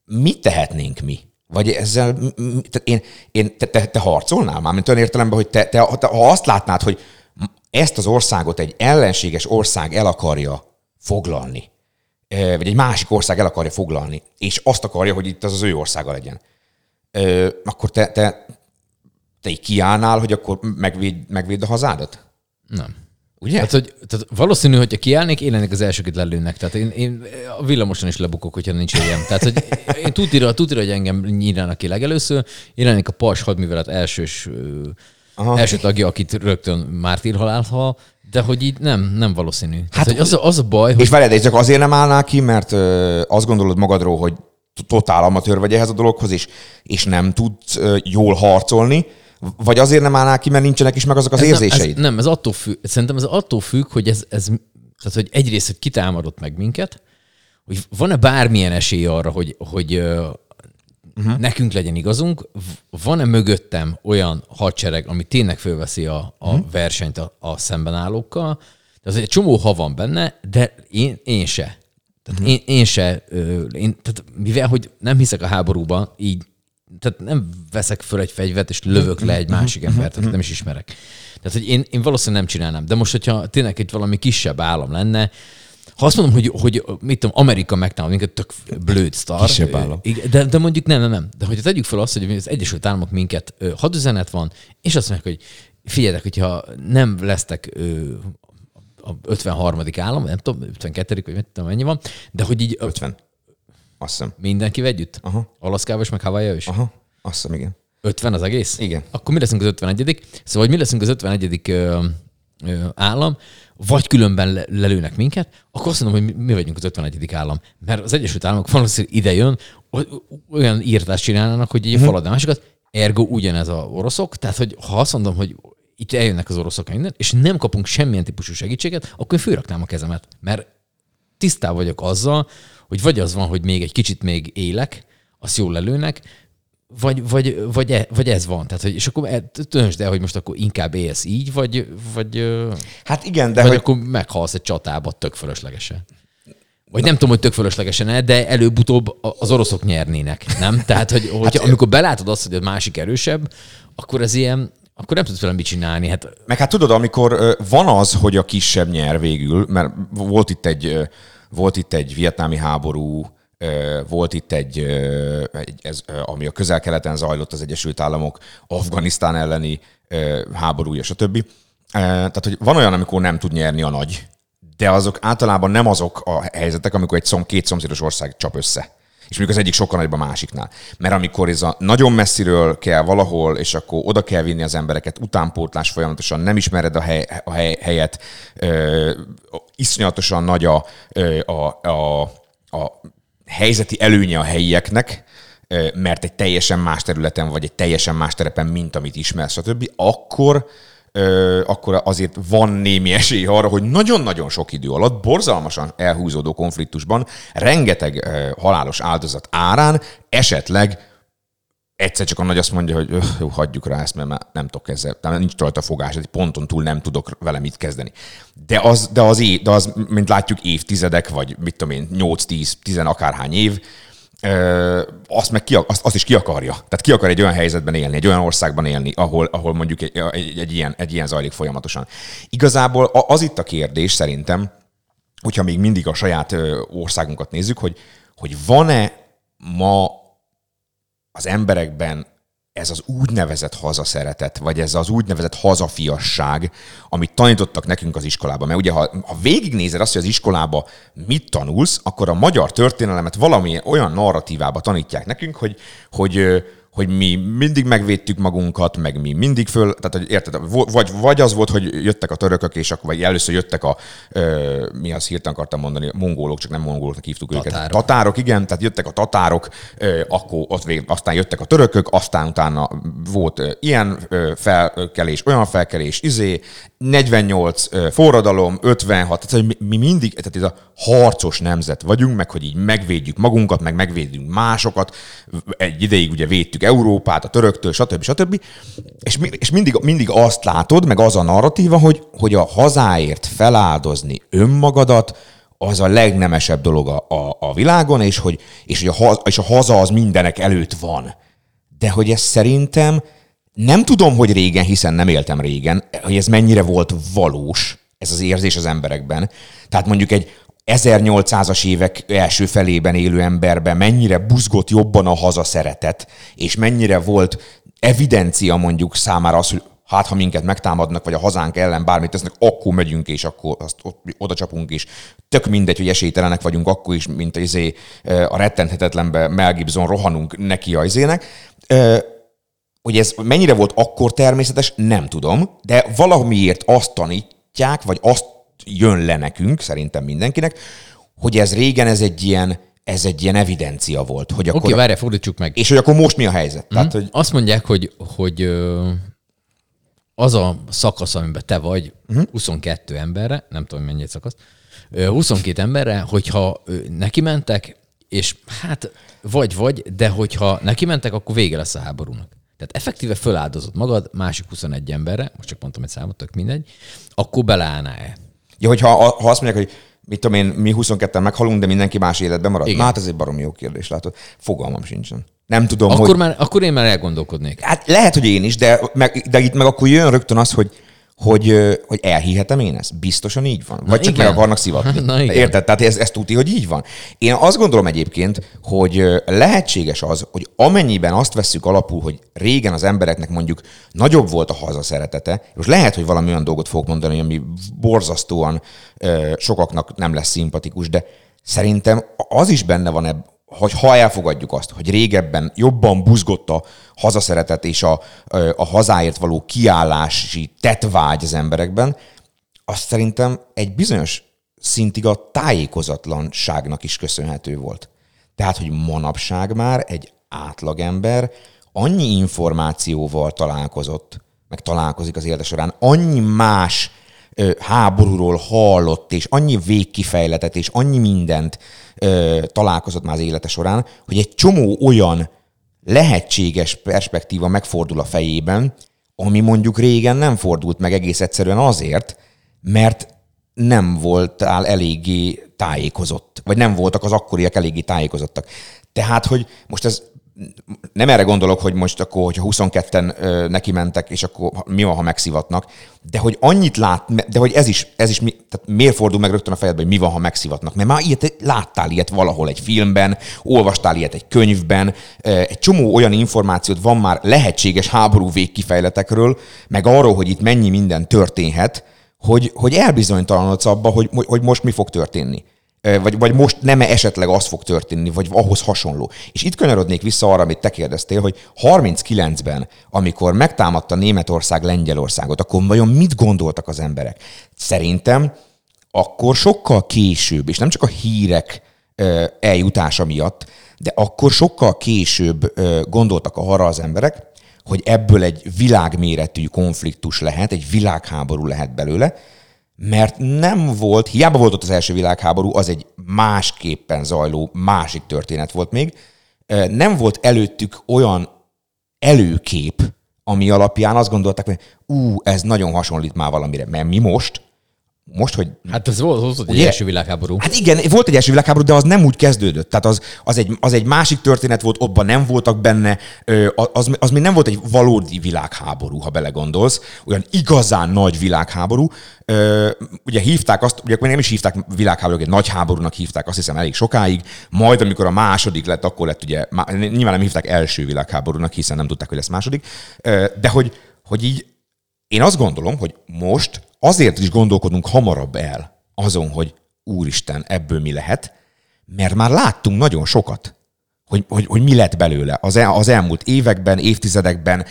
Mit tehetnénk mi? Vagy ezzel, tehát én, én te, te, te harcolnál már, mint olyan értelemben, hogy te, te, te, ha azt látnád, hogy ezt az országot egy ellenséges ország el akarja foglalni, vagy egy másik ország el akarja foglalni, és azt akarja, hogy itt az az ő országa legyen, akkor te, te, te így kiállnál, hogy akkor megvéd, megvéd a hazádat? Nem. Ugye? Tehát, hogy, tehát valószínű, hogyha kiállnék, én lennék az első, akit lelőnek. Tehát én, én a villamoson is lebukok, hogyha nincs ilyen. Tehát, hogy én tutira, tutira, hogy engem nyírnának ki legelőször, én lennék a Pars hadművelet elsős, Aha. első tagja, akit rögtön mártírhalált hal, de hogy így nem, nem valószínű. Hát, Tehát, hogy az, a, az a baj, hogy És várjál, de csak azért nem állnál ki, mert ö, azt gondolod magadról, hogy totál amatőr vagy ehhez a dologhoz, és, és nem tudsz ö, jól harcolni, vagy azért nem állnál ki, mert nincsenek is meg azok az ez érzéseid? Nem, ez, nem, ez attól függ, szerintem ez attól függ, hogy ez, ez tehát, hogy egyrészt, hogy kitámadott meg minket, hogy van-e bármilyen esély arra, hogy, hogy uh, uh-huh. nekünk legyen igazunk, van-e mögöttem olyan hadsereg, ami tényleg fölveszi a, a uh-huh. versenyt a, a szembenállókkal, az egy csomó ha van benne, de én, én se. Tehát uh-huh. én, én se, én, tehát mivel, hogy nem hiszek a háborúban, így tehát nem veszek föl egy fegyvert, és lövök le egy másik embert, akit nem is ismerek. Tehát, hogy én, én valószínűleg nem csinálnám. De most, hogyha tényleg itt valami kisebb állam lenne, ha azt mondom, hogy, hogy mit tudom, Amerika megtámad minket, tök blöd szar. Kisebb állam. De, de mondjuk nem, nem, nem. De hogyha tegyük fel azt, hogy az Egyesült Államok minket, hadüzenet van, és azt mondják, hogy figyeljetek, hogyha nem lesztek a 53. állam, nem tudom, 52. vagy mit tudom, mennyi van, de hogy így ö, 50. Azt hiszem. mindenkivel együtt? Aha. Alaszkával is, meg Hawaii is? Aha. Azt hiszem, igen. 50 az egész? Igen. Akkor mi leszünk az 51 Szóval, hogy mi leszünk az 51 ö, ö, állam, vagy különben le- lelőnek minket, akkor azt mondom, hogy mi- mi vagyunk az 51. állam. Mert az Egyesült Államok valószínűleg ide jön, olyan írtást csinálnának, hogy így falad a másikat, ergo ugyanez a oroszok, tehát hogy ha azt mondom, hogy itt eljönnek az oroszok minden, és nem kapunk semmilyen típusú segítséget, akkor én fölraknám a kezemet. Mert tisztában vagyok azzal, hogy vagy az van, hogy még egy kicsit még élek, azt jól lelőnek, vagy, vagy, vagy, e, vagy ez van. Tehát, hogy, és akkor e- döntsd el, hogy most akkor inkább élsz így, vagy, vagy, Hát igen, de vagy hogy, akkor meghalsz egy csatába tök fölöslegesen. Vagy nem tudom, hogy tök fölöslegesen de előbb-utóbb az oroszok nyernének, nem? Tehát, hogy hogyha, hát, amikor belátod azt, hogy a másik erősebb, akkor ez ilyen, akkor nem tudsz vele mit csinálni. Hát Meg hát tudod, amikor van az, hogy a kisebb nyer végül, mert volt itt egy, volt itt egy vietnámi háború, volt itt egy, ez, ami a közel-keleten zajlott az Egyesült Államok, Afganisztán elleni háborúja, stb. Tehát, hogy van olyan, amikor nem tud nyerni a nagy, de azok általában nem azok a helyzetek, amikor egy szom, két szomszédos ország csap össze. És mondjuk az egyik sokkal nagyobb a másiknál. Mert amikor ez a nagyon messziről kell valahol, és akkor oda kell vinni az embereket, utánpótlás folyamatosan, nem ismered a, hely, a hely, helyet, ö, iszonyatosan nagy a, a, a, a helyzeti előnye a helyieknek, mert egy teljesen más területen, vagy egy teljesen más terepen, mint amit ismersz, stb., akkor akkor azért van némi esély arra, hogy nagyon-nagyon sok idő alatt borzalmasan elhúzódó konfliktusban rengeteg halálos áldozat árán esetleg egyszer csak a nagy azt mondja, hogy öh, jó, hagyjuk rá ezt, mert már nem tudok ezzel, tehát nincs rajta fogás, egy ponton túl nem tudok vele mit kezdeni. De az, de az, de az mint látjuk, évtizedek, vagy mit tudom én, 8-10, 10 akárhány év, azt, meg ki, azt, azt is ki akarja. Tehát ki akar egy olyan helyzetben élni, egy olyan országban élni, ahol, ahol mondjuk egy, egy, egy, ilyen, egy ilyen zajlik folyamatosan. Igazából az itt a kérdés szerintem, hogyha még mindig a saját országunkat nézzük, hogy, hogy van-e ma az emberekben ez az úgynevezett hazaszeretet, vagy ez az úgynevezett hazafiasság, amit tanítottak nekünk az iskolában. Mert ugye, ha, ha végignézed azt, hogy az iskolába mit tanulsz, akkor a magyar történelemet valami olyan narratívába tanítják nekünk, hogy, hogy, hogy mi mindig megvédtük magunkat, meg mi mindig föl, tehát hogy érted, vagy, vagy az volt, hogy jöttek a törökök, és akkor vagy először jöttek a, ö, mi az hirtelen akartam mondani, a mongolok, csak nem mongoloknak hívtuk őket. Tatárok. Tatárok, igen, tehát jöttek a tatárok, ö, akkor ott vég, aztán jöttek a törökök, aztán utána volt ö, ilyen ö, felkelés, olyan felkelés, izé, 48 ö, forradalom, 56, tehát hogy mi, mi mindig, tehát ez a harcos nemzet vagyunk, meg hogy így megvédjük magunkat, meg megvédünk másokat, egy ideig ugye védtük Európát, a töröktől, stb. stb. És, és mindig, mindig azt látod, meg az a narratíva, hogy, hogy a hazáért feláldozni önmagadat, az a legnemesebb dolog a, a, a világon, és hogy, és, hogy a, haza, és a haza az mindenek előtt van. De hogy ez szerintem nem tudom, hogy régen, hiszen nem éltem régen, hogy ez mennyire volt valós, ez az érzés az emberekben. Tehát mondjuk egy 1800-as évek első felében élő emberben mennyire buzgott jobban a haza szeretet, és mennyire volt evidencia mondjuk számára az, hogy hát ha minket megtámadnak, vagy a hazánk ellen bármit tesznek, akkor megyünk, és akkor azt oda csapunk, és tök mindegy, hogy esélytelenek vagyunk akkor is, mint izé, a rettenthetetlenbe Mel Gibson rohanunk neki a izének. Hogy ez mennyire volt akkor természetes, nem tudom, de valamiért azt tanítják, vagy azt jön le nekünk, szerintem mindenkinek, hogy ez régen ez egy ilyen, ez egy ilyen evidencia volt. Hogy oké, akkor, okay, várjál, fordítsuk meg. és hogy akkor most mi a helyzet? Mm. Tehát, hogy Azt mondják, hogy, hogy az a szakasz, amiben te vagy, uh-huh. 22 emberre, nem tudom, mennyi egy szakasz, ö, 22 emberre, hogyha neki mentek, és hát vagy-vagy, de hogyha neki mentek, akkor vége lesz a háborúnak. Tehát effektíve föláldozott magad másik 21 emberre, most csak mondtam egy számot, tök mindegy, akkor beleállná-e? Ja, hogyha ha azt mondják, hogy mit tudom én, mi 22-en meghalunk, de mindenki más életben marad. Igen. Na, hát ez egy baromi jó kérdés, látod. Fogalmam sincsen. Nem tudom, Akkor, hogy... már, akkor én már elgondolkodnék. Hát lehet, hogy én is, de, meg, de itt meg akkor jön rögtön az, hogy, hogy, hogy elhihetem én ezt. Biztosan így van. Vagy csak igen. meg akarnak szivatni. [laughs] Na igen. Érted? Tehát ez, ez tudja, hogy így van. Én azt gondolom egyébként, hogy lehetséges az, hogy amennyiben azt vesszük alapul, hogy régen az embereknek mondjuk nagyobb volt a hazaszeretete, most lehet, hogy valami olyan dolgot fogok mondani, ami borzasztóan sokaknak nem lesz szimpatikus, de szerintem az is benne van ebb, hogy ha elfogadjuk azt, hogy régebben jobban buzgott a hazaszeretet és a, a hazáért való kiállási tettvágy az emberekben, az szerintem egy bizonyos szintig a tájékozatlanságnak is köszönhető volt. Tehát, hogy manapság már egy átlagember annyi információval találkozott, meg találkozik az élete során, annyi más ö, háborúról hallott, és annyi végkifejletet, és annyi mindent ö, találkozott már az élete során, hogy egy csomó olyan lehetséges perspektíva megfordul a fejében, ami mondjuk régen nem fordult meg egész egyszerűen azért, mert nem voltál eléggé tájékozott, vagy nem voltak az akkoriak eléggé tájékozottak. Tehát, hogy most ez nem erre gondolok, hogy most akkor, hogyha 22-en ö, neki mentek, és akkor mi van, ha megszivatnak, de hogy annyit lát, de hogy ez is, ez is mi, tehát miért fordul meg rögtön a fejedbe, hogy mi van, ha megszivatnak? Mert már ilyet láttál ilyet valahol egy filmben, olvastál ilyet egy könyvben, egy csomó olyan információt van már lehetséges háború végkifejletekről, meg arról, hogy itt mennyi minden történhet, hogy, hogy elbizonytalanodsz abba, hogy, hogy most mi fog történni vagy, vagy most nem esetleg az fog történni, vagy ahhoz hasonló. És itt kanyarodnék vissza arra, amit te kérdeztél, hogy 39-ben, amikor megtámadta Németország Lengyelországot, akkor vajon mit gondoltak az emberek? Szerintem akkor sokkal később, és nem csak a hírek eljutása miatt, de akkor sokkal később gondoltak arra az emberek, hogy ebből egy világméretű konfliktus lehet, egy világháború lehet belőle, mert nem volt, hiába volt ott az első világháború, az egy másképpen zajló, másik történet volt még, nem volt előttük olyan előkép, ami alapján azt gondolták, hogy ú, ez nagyon hasonlít már valamire, mert mi most most, hogy... Hát ez volt, volt egy Ugye? első világháború. Hát igen, volt egy első világháború, de az nem úgy kezdődött. Tehát az, az, egy, az egy másik történet volt, abban nem voltak benne, az, az még nem volt egy valódi világháború, ha belegondolsz, olyan igazán nagy világháború. Ugye hívták azt, ugye nem is hívták világháborúnak, egy nagy háborúnak hívták, azt hiszem elég sokáig, majd amikor a második lett, akkor lett ugye, nyilván nem hívták első világháborúnak, hiszen nem tudták, hogy lesz második, de hogy, hogy így én azt gondolom, hogy most azért is gondolkodunk hamarabb el azon, hogy úristen, ebből mi lehet, mert már láttunk nagyon sokat, hogy, hogy, hogy mi lett belőle az, el, az elmúlt években, évtizedekben,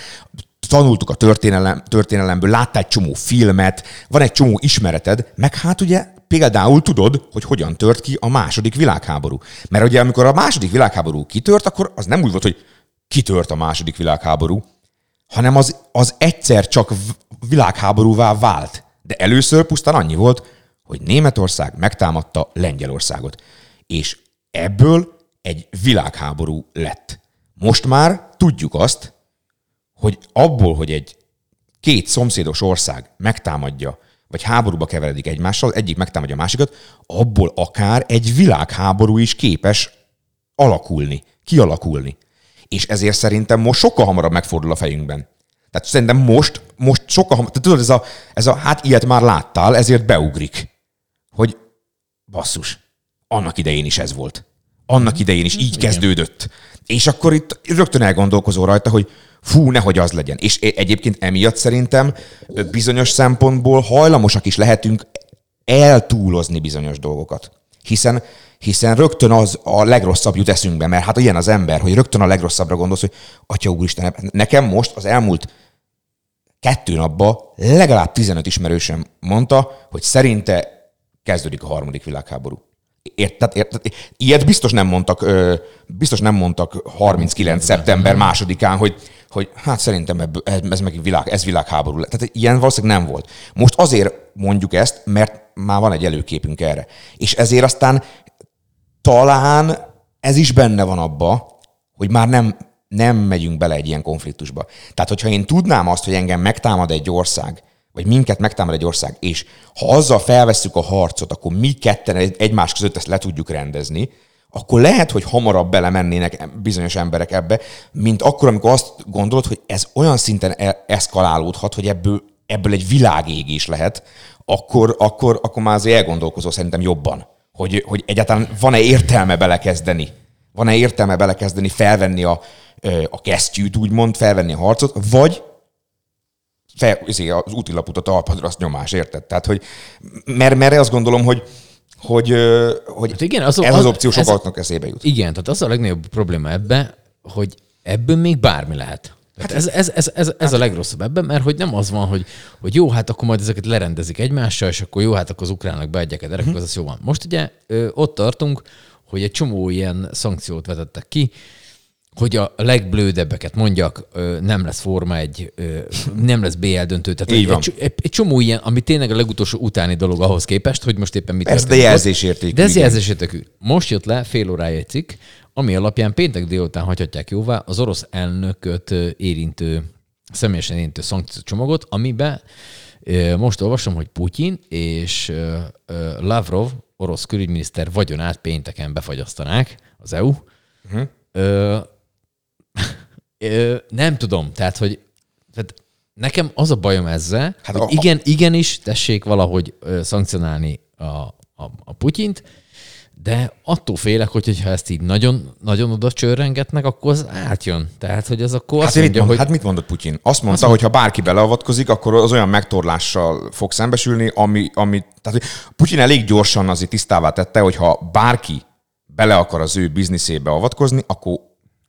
tanultuk a történelem, történelemből, láttál egy csomó filmet, van egy csomó ismereted, meg hát ugye például tudod, hogy hogyan tört ki a második világháború. Mert ugye amikor a második világháború kitört, akkor az nem úgy volt, hogy kitört a második világháború, hanem az, az egyszer csak világháborúvá vált. De először pusztán annyi volt, hogy Németország megtámadta Lengyelországot. És ebből egy világháború lett. Most már tudjuk azt, hogy abból, hogy egy két szomszédos ország megtámadja, vagy háborúba keveredik egymással, egyik megtámadja a másikat, abból akár egy világháború is képes alakulni, kialakulni. És ezért szerintem most sokkal hamarabb megfordul a fejünkben. Tehát szerintem most, most sokkal hamarabb, tehát tudod, ez a, ez a, hát ilyet már láttál, ezért beugrik, hogy basszus, annak idején is ez volt. Annak idején is így kezdődött. És akkor itt rögtön elgondolkozol rajta, hogy fú, nehogy az legyen. És e- egyébként emiatt szerintem bizonyos szempontból hajlamosak is lehetünk eltúlozni bizonyos dolgokat. Hiszen, hiszen rögtön az a legrosszabb jut eszünkbe, mert hát ilyen az ember, hogy rögtön a legrosszabbra gondolsz, hogy atya úristen, nekem most az elmúlt kettő napban legalább 15 ismerősöm mondta, hogy szerinte kezdődik a harmadik világháború. Érted? Érted? Ilyet biztos nem mondtak, ö, biztos nem mondtak 39. szeptember másodikán, hogy, hogy hát szerintem ez, ez meg világ, ez világháború. lett. Tehát ilyen valószínűleg nem volt. Most azért mondjuk ezt, mert már van egy előképünk erre. És ezért aztán talán ez is benne van abba, hogy már nem, nem megyünk bele egy ilyen konfliktusba. Tehát, hogyha én tudnám azt, hogy engem megtámad egy ország, vagy minket megtámad egy ország, és ha azzal felvesszük a harcot, akkor mi ketten egy- egymás között ezt le tudjuk rendezni, akkor lehet, hogy hamarabb belemennének bizonyos emberek ebbe, mint akkor, amikor azt gondolod, hogy ez olyan szinten e- eszkalálódhat, hogy ebből, ebből egy világégés lehet, akkor, akkor, akkor már azért elgondolkozol szerintem jobban, hogy, hogy egyáltalán van-e értelme belekezdeni. Van-e értelme belekezdeni, felvenni a, a kesztyűt, úgymond, felvenni a harcot, vagy fel, izé, az útilaput a talpadra, azt nyomás, érted? Tehát, hogy, mert, mert azt gondolom, hogy, hogy, hogy Hát igen, az- ez az- az opció ez- sokaknak eszébe jut. Igen, tehát az a legnagyobb probléma ebbe, hogy ebből még bármi lehet. Hát ez, ez, ez, ez, ez a legrosszabb ebben, mert hogy nem az van, hogy, hogy jó, hát akkor majd ezeket lerendezik egymással, és akkor jó, hát akkor az ukránok beadják a derekek, az, az jó van. Most ugye ö, ott tartunk, hogy egy csomó ilyen szankciót vetettek ki, hogy a legblődebbeket mondjak, nem lesz Forma egy, nem lesz BL döntő. Tehát Így egy, egy, csomó ilyen, ami tényleg a legutolsó utáni dolog ahhoz képest, hogy most éppen mit Persze, de jelzésértékű, De ez jelzésértékű. Most jött le fél órája egy cikk, ami alapján péntek délután hagyhatják jóvá az orosz elnököt érintő, személyesen érintő szankciócsomagot, amiben most olvasom, hogy Putyin és Lavrov, orosz külügyminiszter vagyonát pénteken befagyasztanák az EU. Uh-huh. Ö, ö, nem tudom, tehát, hogy tehát nekem az a bajom ezzel, hát hogy a- igen, igenis tessék valahogy ö, szankcionálni a, a, a Putyint, de attól félek, hogy hogyha ezt így nagyon, nagyon oda csörrengetnek, akkor az átjön. Tehát, hogy az akkor Hát, azt mit mondja, mond, hogy hát mit mondott Putyin? Azt mondta, hogy ha bárki beleavatkozik, akkor az olyan megtorlással fog szembesülni, ami, ami tehát hogy Putyin elég gyorsan azért tisztává tette, hogy ha bárki bele akar az ő bizniszébe avatkozni, akkor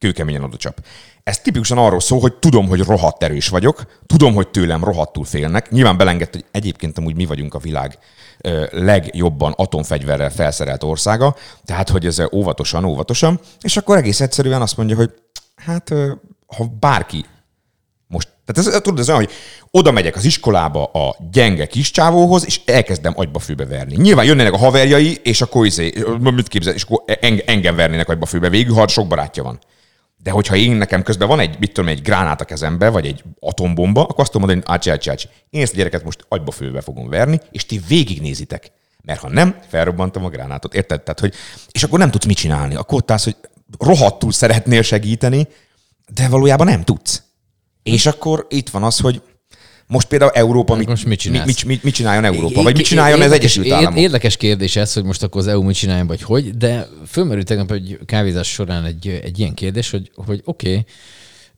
kőkeményen oda csap. Ez tipikusan arról szól, hogy tudom, hogy rohadt erős vagyok, tudom, hogy tőlem rohadtul félnek. Nyilván belengedte, hogy egyébként amúgy mi vagyunk a világ legjobban atomfegyverrel felszerelt országa, tehát hogy ez óvatosan, óvatosan, és akkor egész egyszerűen azt mondja, hogy hát ha bárki most, tehát ez, tudod, ez olyan, hogy oda megyek az iskolába a gyenge kis csávóhoz, és elkezdem agyba főbe verni. Nyilván jönnének a haverjai, és akkor izé, mit képzel, és akkor eng- engem vernének agyba főbe végül, ha sok barátja van. De hogyha én nekem közben van egy, mit tudom, egy gránát a kezembe, vagy egy atombomba, akkor azt tudom mondani, ácsi. Én ezt a gyereket most agyba főbe fogom verni, és ti végignézitek. Mert ha nem, felrobbantom a gránátot. Érted? Tehát, hogy, és akkor nem tudsz mit csinálni. Akkor ott állsz, hogy rohadtul szeretnél segíteni, de valójában nem tudsz. És akkor itt van az, hogy most például Európa mit, most mit csinálsz? mit, mit, mit csináljon Európa, vagy mit csináljon az Érdekes- Egyesült Államok? Érdekes kérdés ez, hogy most akkor az EU mit csináljon, vagy hogy, de fölmerült tegnap egy kávézás során egy, egy ilyen kérdés, hogy, hogy oké,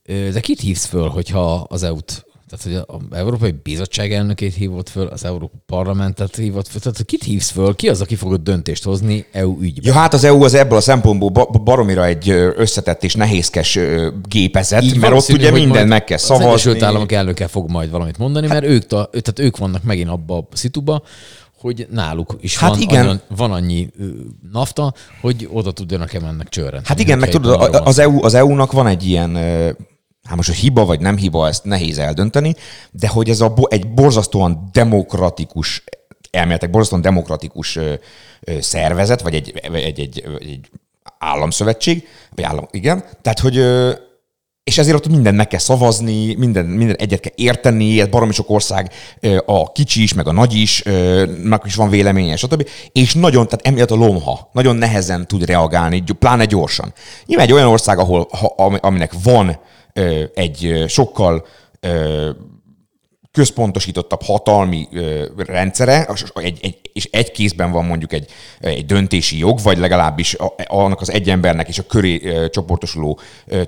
okay, de kit hívsz föl, hogyha az EU-t tehát, hogy az Európai Bizottság elnökét hívott föl, az Európa Parlamentet hívott föl, tehát kit hívsz föl, ki az, aki fogod döntést hozni EU ügyben? Ja, hát az EU az ebből a szempontból ba- baromira egy összetett és nehézkes gépezet, Így mert ott ugye hogy minden meg kell Az szavazni. Egyesült Államok elnöke fog majd valamit mondani, mert ők, ta, tehát ők vannak megint abba a szituba, hogy náluk is Hát van, igen. Annyi, van annyi nafta, hogy oda tudjanak-e mennek csörrent. Hát igen, meg tudod, az, EU, az EU-nak van egy ilyen, hát most, hogy hiba vagy nem hiba, ezt nehéz eldönteni, de hogy ez a, bo- egy borzasztóan demokratikus, elméletek borzasztóan demokratikus ö, ö, szervezet, vagy egy, egy, egy, egy, államszövetség, vagy állam, igen, tehát hogy ö, és ezért ott mindent meg kell szavazni, minden, minden egyet kell érteni, ez baromi sok ország, a kicsi is, meg a nagy is, meg is van véleménye, stb. És nagyon, tehát emiatt a lomha nagyon nehezen tud reagálni, pláne gyorsan. Nyilván egy olyan ország, ahol, ha, ami- aminek van egy sokkal központosítottabb hatalmi ö, rendszere, és egy, kézben van mondjuk egy, egy döntési jog, vagy legalábbis a, annak az egy embernek és a köré csoportosuló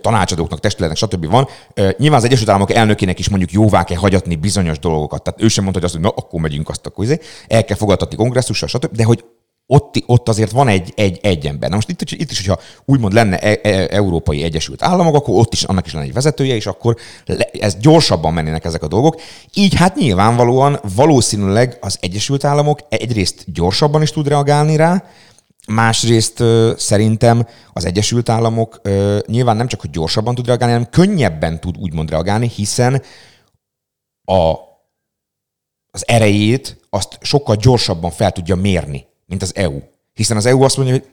tanácsadóknak, testületnek, stb. van. Ö, nyilván az Egyesült Államok elnökének is mondjuk jóvá kell hagyatni bizonyos dolgokat. Tehát ő sem mondta, hogy azt, hogy na, akkor megyünk azt, akkor izé. el kell fogadtatni kongresszussal, stb. De hogy ott, ott azért van egy, egy, egy ember. Na most itt, itt is, hogyha úgymond lenne e, e, Európai Egyesült Államok, akkor ott is annak is lenne egy vezetője, és akkor le, ez gyorsabban mennének ezek a dolgok. Így hát nyilvánvalóan valószínűleg az Egyesült Államok egyrészt gyorsabban is tud reagálni rá, Másrészt szerintem az Egyesült Államok nyilván nem csak, hogy gyorsabban tud reagálni, hanem könnyebben tud úgymond reagálni, hiszen a, az erejét azt sokkal gyorsabban fel tudja mérni, mint az EU. Hiszen az EU azt mondja, hogy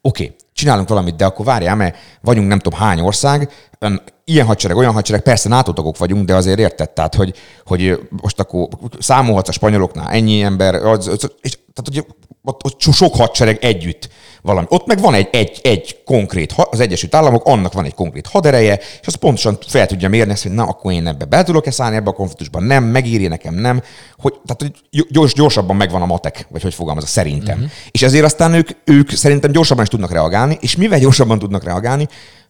oké, okay, csinálunk valamit, de akkor várjál, mert vagyunk nem tudom hány ország, ilyen hadsereg, olyan hadsereg, persze NATO tagok vagyunk, de azért érted, tehát, hogy, hogy most akkor számolhatsz a spanyoloknál ennyi ember, az, az, és, tehát, hogy ott, ott so- sok hadsereg együtt valami. Ott meg van egy, egy, egy konkrét, az Egyesült Államok, annak van egy konkrét hadereje, és az pontosan fel tudja mérni ezt, hogy na, akkor én ebbe be tudok-e szállni ebbe a konfliktusban, nem, megéri nekem, nem. Hogy, tehát hogy gyors, gyorsabban megvan a matek, vagy hogy fogalmazza, szerintem. Uh-huh. És ezért aztán ők, ők szerintem gyorsabban is tudnak reagálni, és mivel gyorsabban tudnak reagálni,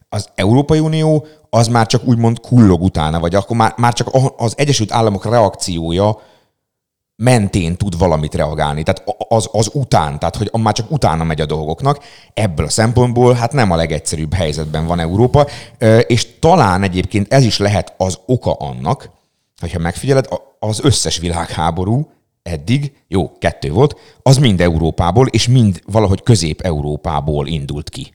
az Európai Unió az már csak úgymond kullog utána, vagy akkor már, már csak az Egyesült Államok reakciója mentén tud valamit reagálni, tehát az, az után, tehát hogy már csak utána megy a dolgoknak. Ebből a szempontból hát nem a legegyszerűbb helyzetben van Európa, és talán egyébként ez is lehet az oka annak, hogyha megfigyeled, az összes világháború eddig, jó, kettő volt, az mind Európából, és mind valahogy Közép-Európából indult ki.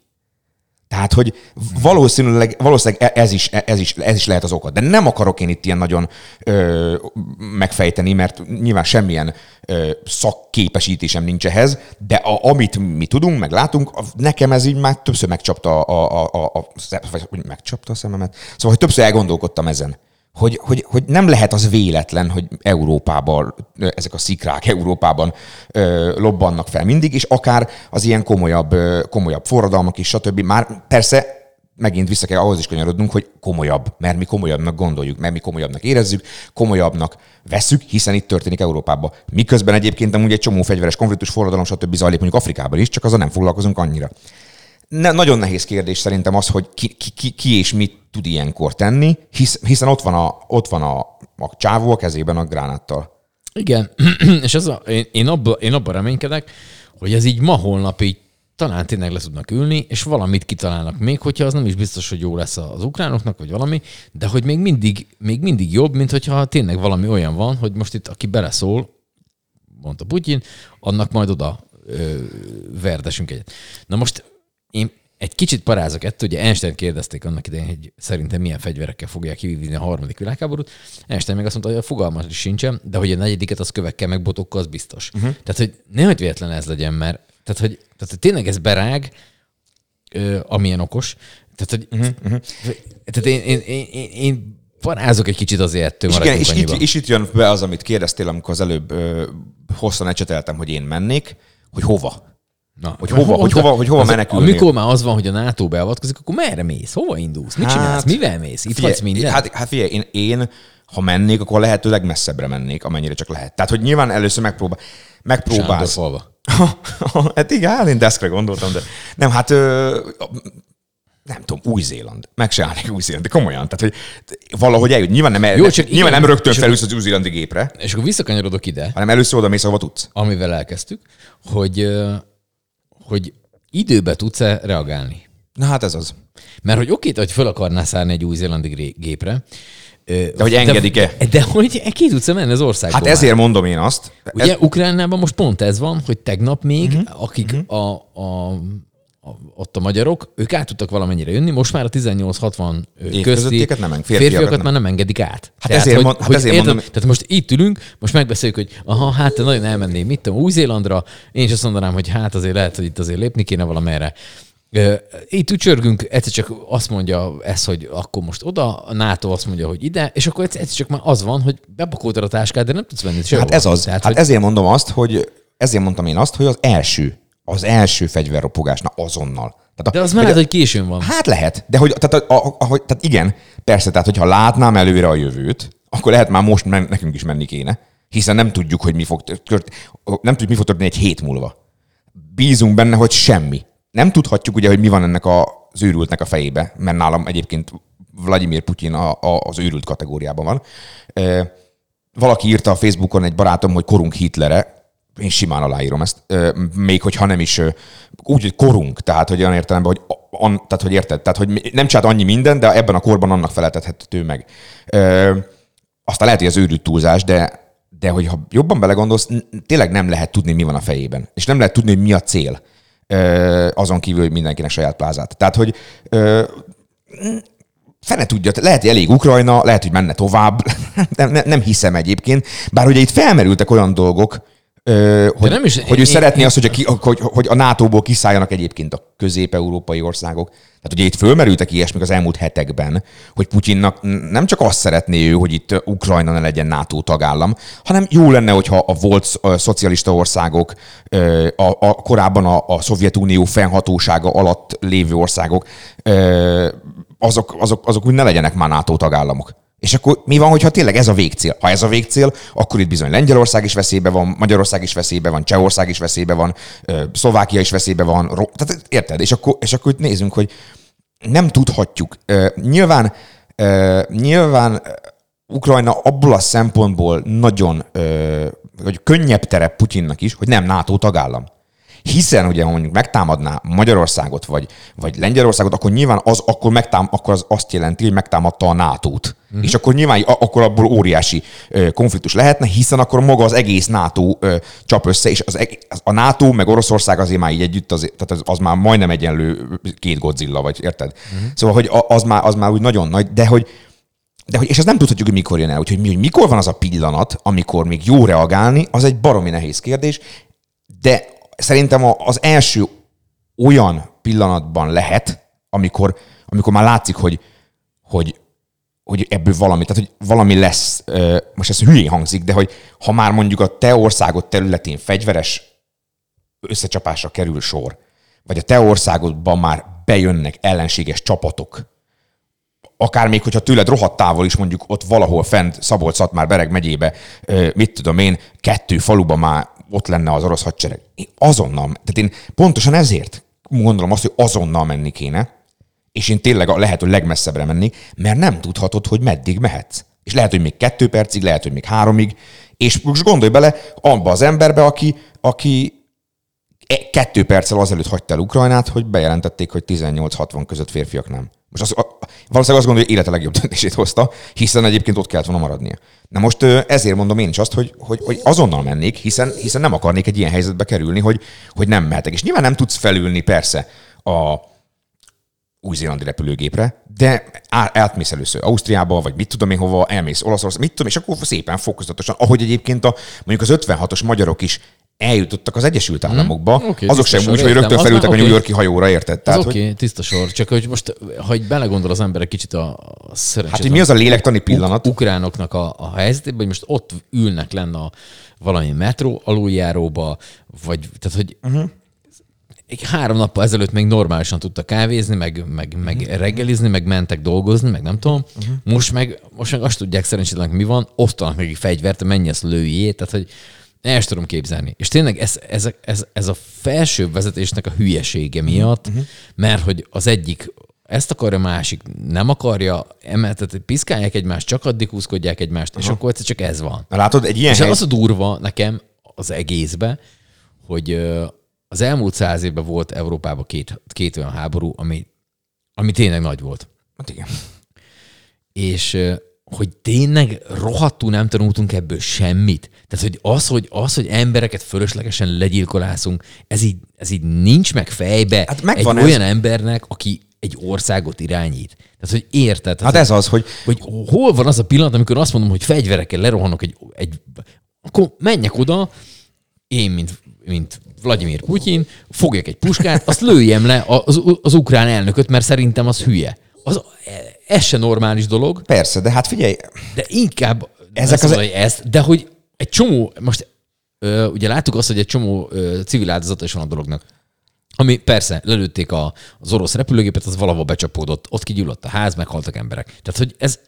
Tehát, hogy valószínűleg, valószínűleg e- ez is, ez, is, ez is lehet az oka. De nem akarok én itt ilyen nagyon ö, megfejteni, mert nyilván semmilyen ö, szakképesítésem nincs ehhez, de a, amit mi tudunk, meg látunk, nekem ez így már többször megcsapta a, a, a, a, vagy megcsapta a szememet. Szóval, hogy többször elgondolkodtam ezen. Hogy, hogy, hogy nem lehet az véletlen, hogy Európában, ezek a szikrák Európában ö, lobbannak fel mindig, és akár az ilyen komolyabb, ö, komolyabb forradalmak is, stb. Már persze megint vissza kell ahhoz is kanyarodnunk, hogy komolyabb, mert mi komolyabbnak gondoljuk, mert mi komolyabbnak érezzük, komolyabbnak veszük, hiszen itt történik Európában. Miközben egyébként amúgy egy csomó fegyveres konfliktus, forradalom, stb. zajlik mondjuk Afrikában is, csak azzal nem foglalkozunk annyira. Ne, nagyon nehéz kérdés szerintem az, hogy ki, ki, ki, ki és mit tud ilyenkor tenni, hisz, hiszen ott van, a, ott van a, a csávó a kezében a gránáttal. Igen, [clears throat] és ez a, én, én, abba, én abban reménykedek, hogy ez így ma-holnap így talán tényleg le tudnak ülni, és valamit kitalálnak még, hogyha az nem is biztos, hogy jó lesz az ukránoknak, vagy valami, de hogy még mindig, még mindig jobb, mint hogyha tényleg valami olyan van, hogy most itt aki beleszól, mondta Putyin, annak majd oda ö, verdesünk egyet. Na most én egy kicsit parázok ettől, ugye Einstein kérdezték annak idején, hogy szerintem milyen fegyverekkel fogják kivívni a harmadik világháborút. Einstein meg azt mondta, hogy a fogalmas is sincsen, de hogy a negyediket az kövekkel meg botokkal, az biztos. Uh-huh. Tehát, hogy nehogy véletlen ez legyen, mert tehát, hogy, tehát, hogy tényleg ez berág, ö, amilyen okos. Tehát, hogy, uh-huh, uh-huh. tehát én, én, én, én, én parázok egy kicsit azért ettől És, igen, és itt, és itt jön be az, amit kérdeztél, amikor az előbb ö, hosszan ecseteltem, hogy én mennék, hogy hova. Na, Hogy hova- hogy hova- hogy hova menekülni? Amikor már az van, hogy a NATO beavatkozik, akkor merre mész? Hova indulsz? Mit csinálsz? Mivel mész? Itt hagysz mindent? Hát, hát figyelj, én, én, ha mennék, akkor lehetőleg messzebbre mennék, amennyire csak lehet. Tehát, hogy nyilván először megpróbál, megpróbálsz. Sándorfalva. [laughs] hát igen, hát én deszkre gondoltam, de nem, hát ö, nem tudom, Új-Zéland. Meg se állnék Új-Zéland, de komolyan. Tehát, hogy valahogy eljut. Nyilván nem, Jó, Jó, csak nyilván igen, nem rögtön felülsz az új-zélandi gépre, És akkor visszakanyarodok ide, hanem először oda mész, ahova tudsz. amivel elkezdtük, hogy, hogy időbe tudsz-e reagálni. Na hát ez az. Mert hogy oké, hogy föl akarnál szállni egy új-zélandi gépre, de hogy engedik-e? De, de hogy ki tudsz menni az országból? Hát ezért mondom én azt. Ugye Ez, Ukránában most pont ez van, hogy tegnap még, uh-huh. akik uh-huh. A, a, ott a magyarok, ők át tudtak valamennyire jönni, most már a 18-60 közti nem férfiakat férfiakat nem. már nem engedik át. Hát ezért mond- hát ezért érted, mondom- Tehát most itt ülünk, most megbeszéljük, hogy aha, hát te nagyon elmennél, mit tudom, Új-Zélandra, én is azt mondanám, hogy hát azért lehet, hogy itt azért lépni kéne valamerre. Itt ücsörgünk, egyszer csak azt mondja ez, hogy akkor most oda, a NATO azt mondja, hogy ide, és akkor egyszer csak már az van, hogy bepakoltad a táskát, de nem tudsz venni sehova. hát ez az. Tehát, hát hogy, ezért mondom azt, hogy ezért mondtam én azt, hogy az első, az első fegyverropogás, na azonnal. Tehát a, de az már lehet, hogy későn van. Hát lehet, de hogy, tehát, a, a, a, tehát igen, persze, tehát hogyha látnám előre a jövőt, akkor lehet már most men, nekünk is menni kéne, hiszen nem tudjuk, hogy mi fog tört, nem tudjuk, mi fog történni egy hét múlva. Bízunk benne, hogy semmi. Nem tudhatjuk ugye, hogy mi van ennek a, az őrültnek a fejébe, mert nálam egyébként Vladimir Putyin a, a, az őrült kategóriában van. E, valaki írta a Facebookon egy barátom, hogy korunk Hitlere, én simán aláírom ezt, még hogyha nem is úgy, hogy korunk, tehát hogy olyan értelemben, hogy, an, tehát, hogy érted, tehát hogy nem csinált annyi minden, de ebben a korban annak feleltethető meg. Ö, aztán lehet, hogy az őrült túlzás, de, de hogyha jobban belegondolsz, tényleg nem lehet tudni, mi van a fejében. És nem lehet tudni, hogy mi a cél. Azon kívül, hogy mindenkinek saját plázát. Tehát, hogy ö, fene tudja, lehet, hogy elég Ukrajna, lehet, hogy menne tovább, [laughs] nem, nem, nem hiszem egyébként, bár ugye itt felmerültek olyan dolgok, ö, hogy, nem is- hogy ő én- szeretné én- azt, hogy a, ki- hogy, hogy a NATO-ból kiszálljanak egyébként a közép-európai országok. Tehát ugye itt fölmerültek ilyesmik az elmúlt hetekben, hogy Putyinnak nem csak azt szeretné ő, hogy itt Ukrajna ne legyen NATO tagállam, hanem jó lenne, hogyha a volt a szocialista országok, a, a korábban a, a Szovjetunió fennhatósága alatt lévő országok, azok, azok, azok úgy ne legyenek már NATO tagállamok. És akkor mi van, hogyha tényleg ez a végcél? Ha ez a végcél, akkor itt bizony Lengyelország is veszélybe van, Magyarország is veszélybe van, Csehország is veszélybe van, Szlovákia is veszélybe van, tehát érted? És akkor, és akkor itt nézzünk, hogy nem tudhatjuk. Nyilván, nyilván Ukrajna abból a szempontból nagyon, vagy könnyebb terep Putyinnak is, hogy nem NATO tagállam. Hiszen ugye, ha mondjuk megtámadná Magyarországot, vagy, vagy Lengyelországot, akkor nyilván az akkor, megtám, akkor az azt jelenti, hogy megtámadta a NATO-t. Mm. És akkor nyilván akkor abból óriási ö, konfliktus lehetne, hiszen akkor maga az egész NATO ö, csap össze, és az, a NATO meg Oroszország azért már így együtt, az, tehát az, az már majdnem egyenlő két Godzilla, vagy érted? Mm. Szóval, hogy az már, az már úgy nagyon nagy, de hogy de hogy, és ezt nem tudhatjuk, hogy mikor jön el. Úgyhogy mi, hogy mikor van az a pillanat, amikor még jó reagálni, az egy baromi nehéz kérdés, de szerintem az első olyan pillanatban lehet, amikor, amikor már látszik, hogy, hogy, hogy ebből valami, tehát hogy valami lesz, most ez hülyén hangzik, de hogy ha már mondjuk a te országod területén fegyveres összecsapásra kerül sor, vagy a te országodban már bejönnek ellenséges csapatok, akár még, hogyha tőled rohadt távol is mondjuk ott valahol fent szabolcs már Bereg megyébe, mit tudom én, kettő faluban már ott lenne az orosz hadsereg. Én azonnal, tehát én pontosan ezért gondolom azt, hogy azonnal menni kéne, és én tényleg a lehető legmesszebbre mennék, mert nem tudhatod, hogy meddig mehetsz. És lehet, hogy még kettő percig, lehet, hogy még háromig, és most gondolj bele abba az emberbe, aki, aki e- kettő perccel azelőtt hagyta el Ukrajnát, hogy bejelentették, hogy 18-60 között férfiak nem. Most az, a, valószínűleg azt gondolja, hogy élete legjobb döntését hozta, hiszen egyébként ott kellett volna maradnia. Na most ezért mondom én is azt, hogy, hogy, hogy azonnal mennék, hiszen, hiszen nem akarnék egy ilyen helyzetbe kerülni, hogy, hogy nem mehetek. És nyilván nem tudsz felülni persze a, új-zélandi repülőgépre, de átmész először Ausztriába, vagy mit tudom én hova, elmész Olaszország, mit tudom, és akkor szépen fokozatosan, ahogy egyébként a, mondjuk az 56-os magyarok is eljutottak az Egyesült Államokba, Mhm. Oké, azok sem tiszta úgy, sor, hogy rögtön értem. Az felültek a már New. Yorki hajóra, érted? Tehát, oké, hogy, okay, tiszta sor. Csak hogy most, ha egy belegondol az ember egy kicsit a, a szerencsés... hát, hogy mi az a lélektani pillanat? ukránoknak a, a helyzetében, hogy most ott ülnek lenne a valami metró aluljáróba, vagy tehát, hogy uh-huh. három nappal ezelőtt még normálisan tudtak kávézni, meg, meg, meg uh-huh. reggelizni, meg mentek dolgozni, meg nem tudom. Uh-huh. Most, meg, most meg azt tudják szerencsétlenek mi van, osztanak egy fegyvert, mennyi ezt lőjét, tehát hogy el tudom képzelni. És tényleg ez, ez, ez, ez a felső vezetésnek a hülyesége miatt, uh-huh. mert hogy az egyik ezt akarja, a másik nem akarja, emeltet, piszkálják egymást, csak addig húzkodják egymást, és akkor egyszer csak ez van. Na, látod, egy ilyen És hely... az a durva nekem az egészbe, hogy az elmúlt száz évben volt Európában két, két olyan háború, ami, ami tényleg nagy volt. Hát igen. És hogy tényleg rohadtul nem tanultunk ebből semmit. Tehát, hogy az, hogy, az, hogy embereket fölöslegesen legyilkolászunk, ez így, ez így nincs meg fejbe Hát egy ez. olyan embernek, aki egy országot irányít. Tehát, hogy érted? Tehát, Hát ez az, hogy hogy hol van az a pillanat, amikor azt mondom, hogy fegyverekkel lerohanok egy, egy akkor menjek oda, én, mint, mint Vladimir Putyin, fogjak egy puskát, azt lőjem le az, az ukrán elnököt, mert szerintem az hülye. Az, ez se normális dolog, persze, de hát figyelj, de inkább Ezek az- az... ezt, de hogy egy csomó, most ö, ugye láttuk azt, hogy egy csomó ö, civil áldozata is van a dolognak. Ami persze, lelőtték a, az orosz repülőgépet, az valahol becsapódott, ott kigyulladt a ház, meghaltak emberek. Tehát, hogy ez,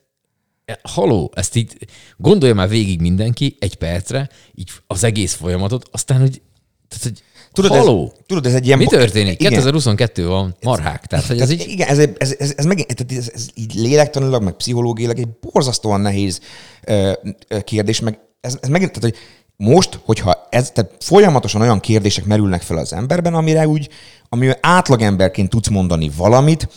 e, haló, ezt így gondolja már végig mindenki egy percre, így az egész folyamatot, aztán, hogy, tehát, hogy tudod, haló, ez, tudod, ez egy ilyen... mi történik? Igen. 2022 van, marhák. Tehát, hogy ez Tehát így, Igen, ez, ez, ez, ez, megint, tehát ez, ez így lélektanilag, meg pszichológiailag egy borzasztóan nehéz ö, ö, kérdés, meg ez, ez megint, tehát, hogy most, hogyha ez, tehát folyamatosan olyan kérdések merülnek fel az emberben, amire úgy, amivel átlagemberként tudsz mondani valamit,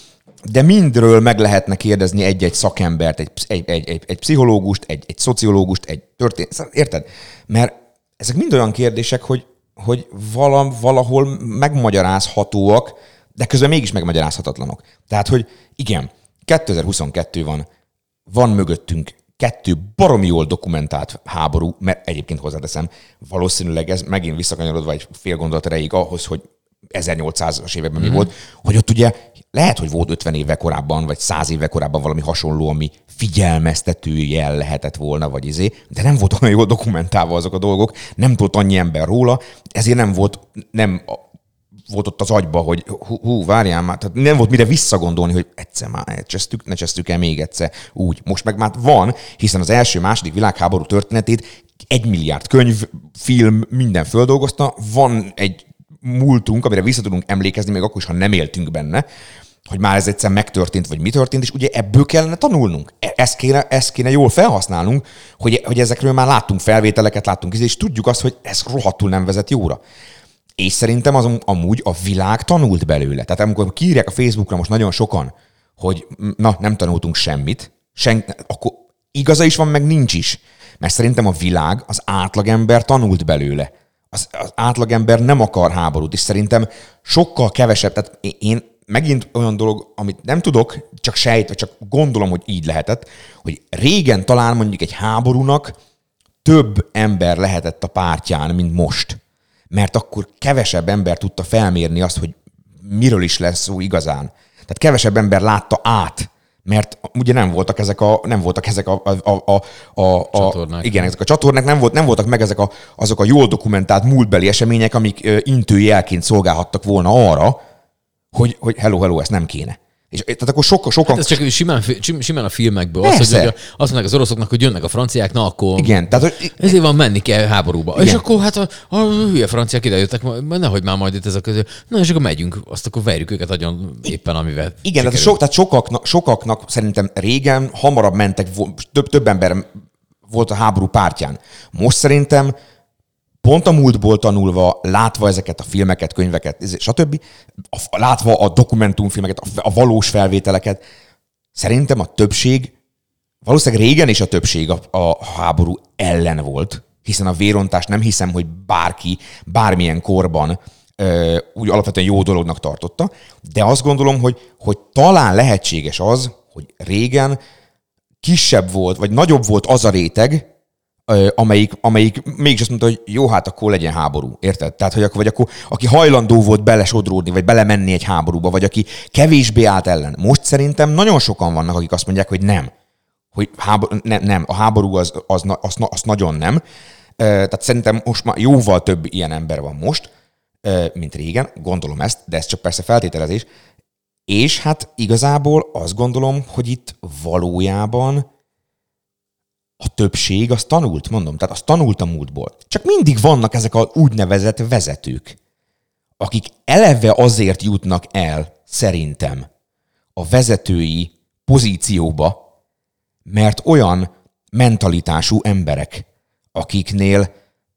de mindről meg lehetne kérdezni egy-egy szakembert, egy, egy, egy, egy, egy pszichológust, egy, egy szociológust, egy történet, szóval érted? Mert ezek mind olyan kérdések, hogy, hogy vala, valahol megmagyarázhatóak, de közben mégis megmagyarázhatatlanok. Tehát, hogy igen, 2022 van, van mögöttünk kettő baromi jól dokumentált háború, mert egyébként hozzáteszem, valószínűleg ez megint visszakanyarodva egy fél gondolat erejéig ahhoz, hogy 1800-as években mi volt, hogy ott ugye lehet, hogy volt 50 évvel korábban, vagy 100 évvel korábban valami hasonló, ami figyelmeztető jel lehetett volna, vagy izé, de nem volt olyan jól dokumentálva azok a dolgok, nem tudott annyi ember róla, ezért nem volt, nem volt ott az agyba, hogy hú, hú várjál már, tehát nem volt mire visszagondolni, hogy egyszer már csesztük, ne csesztük el még egyszer. Úgy. Most meg már van, hiszen az első, második világháború történetét egy milliárd könyv, film, minden földolgozta, van egy múltunk, amire vissza tudunk emlékezni, még akkor is, ha nem éltünk benne, hogy már ez egyszer megtörtént, vagy mi történt, és ugye ebből kellene tanulnunk. E- Ezt kéne, ezt kéne jól felhasználnunk, hogy, hogy ezekről már láttunk felvételeket, láttunk, és tudjuk azt, hogy ez rohadtul nem vezet jóra. És szerintem az amúgy a világ tanult belőle. Tehát amikor kiírják a Facebookra most nagyon sokan, hogy na, nem tanultunk semmit, sen, akkor igaza is van, meg nincs is. Mert szerintem a világ, az átlagember tanult belőle. Az, az átlagember nem akar háborút, és szerintem sokkal kevesebb, tehát én- megint olyan dolog, amit nem tudok, csak sejtve, csak gondolom, hogy így lehetett, hogy régen talán mondjuk egy háborúnak több ember lehetett a pártján, mint most. Mert akkor kevesebb ember tudta felmérni azt, hogy miről is lesz szó igazán. Tehát kevesebb ember látta át, mert ugye nem voltak ezek a, nem voltak ezek a, a, a, a, a, a Csatornák. igen, ezek a csatornák, nem, volt, nem voltak meg ezek a, azok a jól dokumentált múltbeli események, amik intőjelként szolgálhattak volna arra, hogy, hogy hello, hello, ezt nem kéne. És tehát akkor sokan, sokan Hát ez csak simán, simán a filmekből. Az, hogy Persze. ugye azt mondják az oroszoknak, hogy jönnek a franciák, na akkor igen, tehát hogy ezért van menni kell háborúba. Igen. És akkor hát a, a hülye franciák idejöttek, nehogy már majd itt ez a közül. Na és akkor megyünk, azt akkor verjük őket agyon éppen, amivel Igen, tehát, so, tehát sokaknak, sokaknak szerintem régen hamarabb mentek, több, több ember volt a háború pártján. Most szerintem pont a múltból tanulva, látva ezeket a filmeket, könyveket, stb., a, látva a dokumentumfilmeket, a, a valós felvételeket, szerintem a többség, valószínűleg régen is a többség a, a háború ellen volt, hiszen a vérontás nem hiszem, hogy bárki bármilyen korban ö, úgy alapvetően jó dolognak tartotta, de azt gondolom, hogy, hogy talán lehetséges az, hogy régen kisebb volt, vagy nagyobb volt az a réteg, amelyik, amelyik mégis azt mondta, hogy jó, hát akkor legyen háború. Érted? Tehát, hogy akkor, vagy akkor, aki hajlandó volt belesodródni, vagy belemenni egy háborúba, vagy aki kevésbé állt ellen. Most szerintem nagyon sokan vannak, akik azt mondják, hogy nem. Hogy háború, nem, nem, a háború az, az, az, az, nagyon nem. Tehát szerintem most már jóval több ilyen ember van most, mint régen, gondolom ezt, de ez csak persze feltételezés. És hát igazából azt gondolom, hogy itt valójában a többség az tanult, mondom, tehát az tanult a múltból. Csak mindig vannak ezek a úgynevezett vezetők, akik eleve azért jutnak el, szerintem, a vezetői pozícióba, mert olyan mentalitású emberek, akiknél,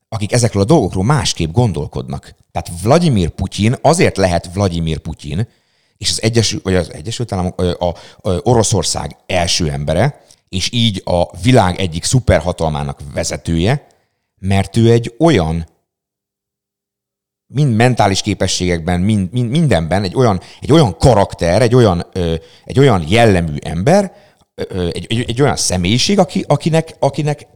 akik ezekről a dolgokról másképp gondolkodnak. Tehát Vladimir Putyin azért lehet Vladimir Putyin, és az Egyesült, vagy az Egyesült Államok, ö, a, a Oroszország első embere, és így a világ egyik szuperhatalmának vezetője, mert ő egy olyan mind mentális képességekben, mind, mind, mindenben egy olyan, egy olyan karakter, egy olyan, ö, egy olyan jellemű ember, ö, egy, egy, egy olyan személyiség, aki, akinek, akinek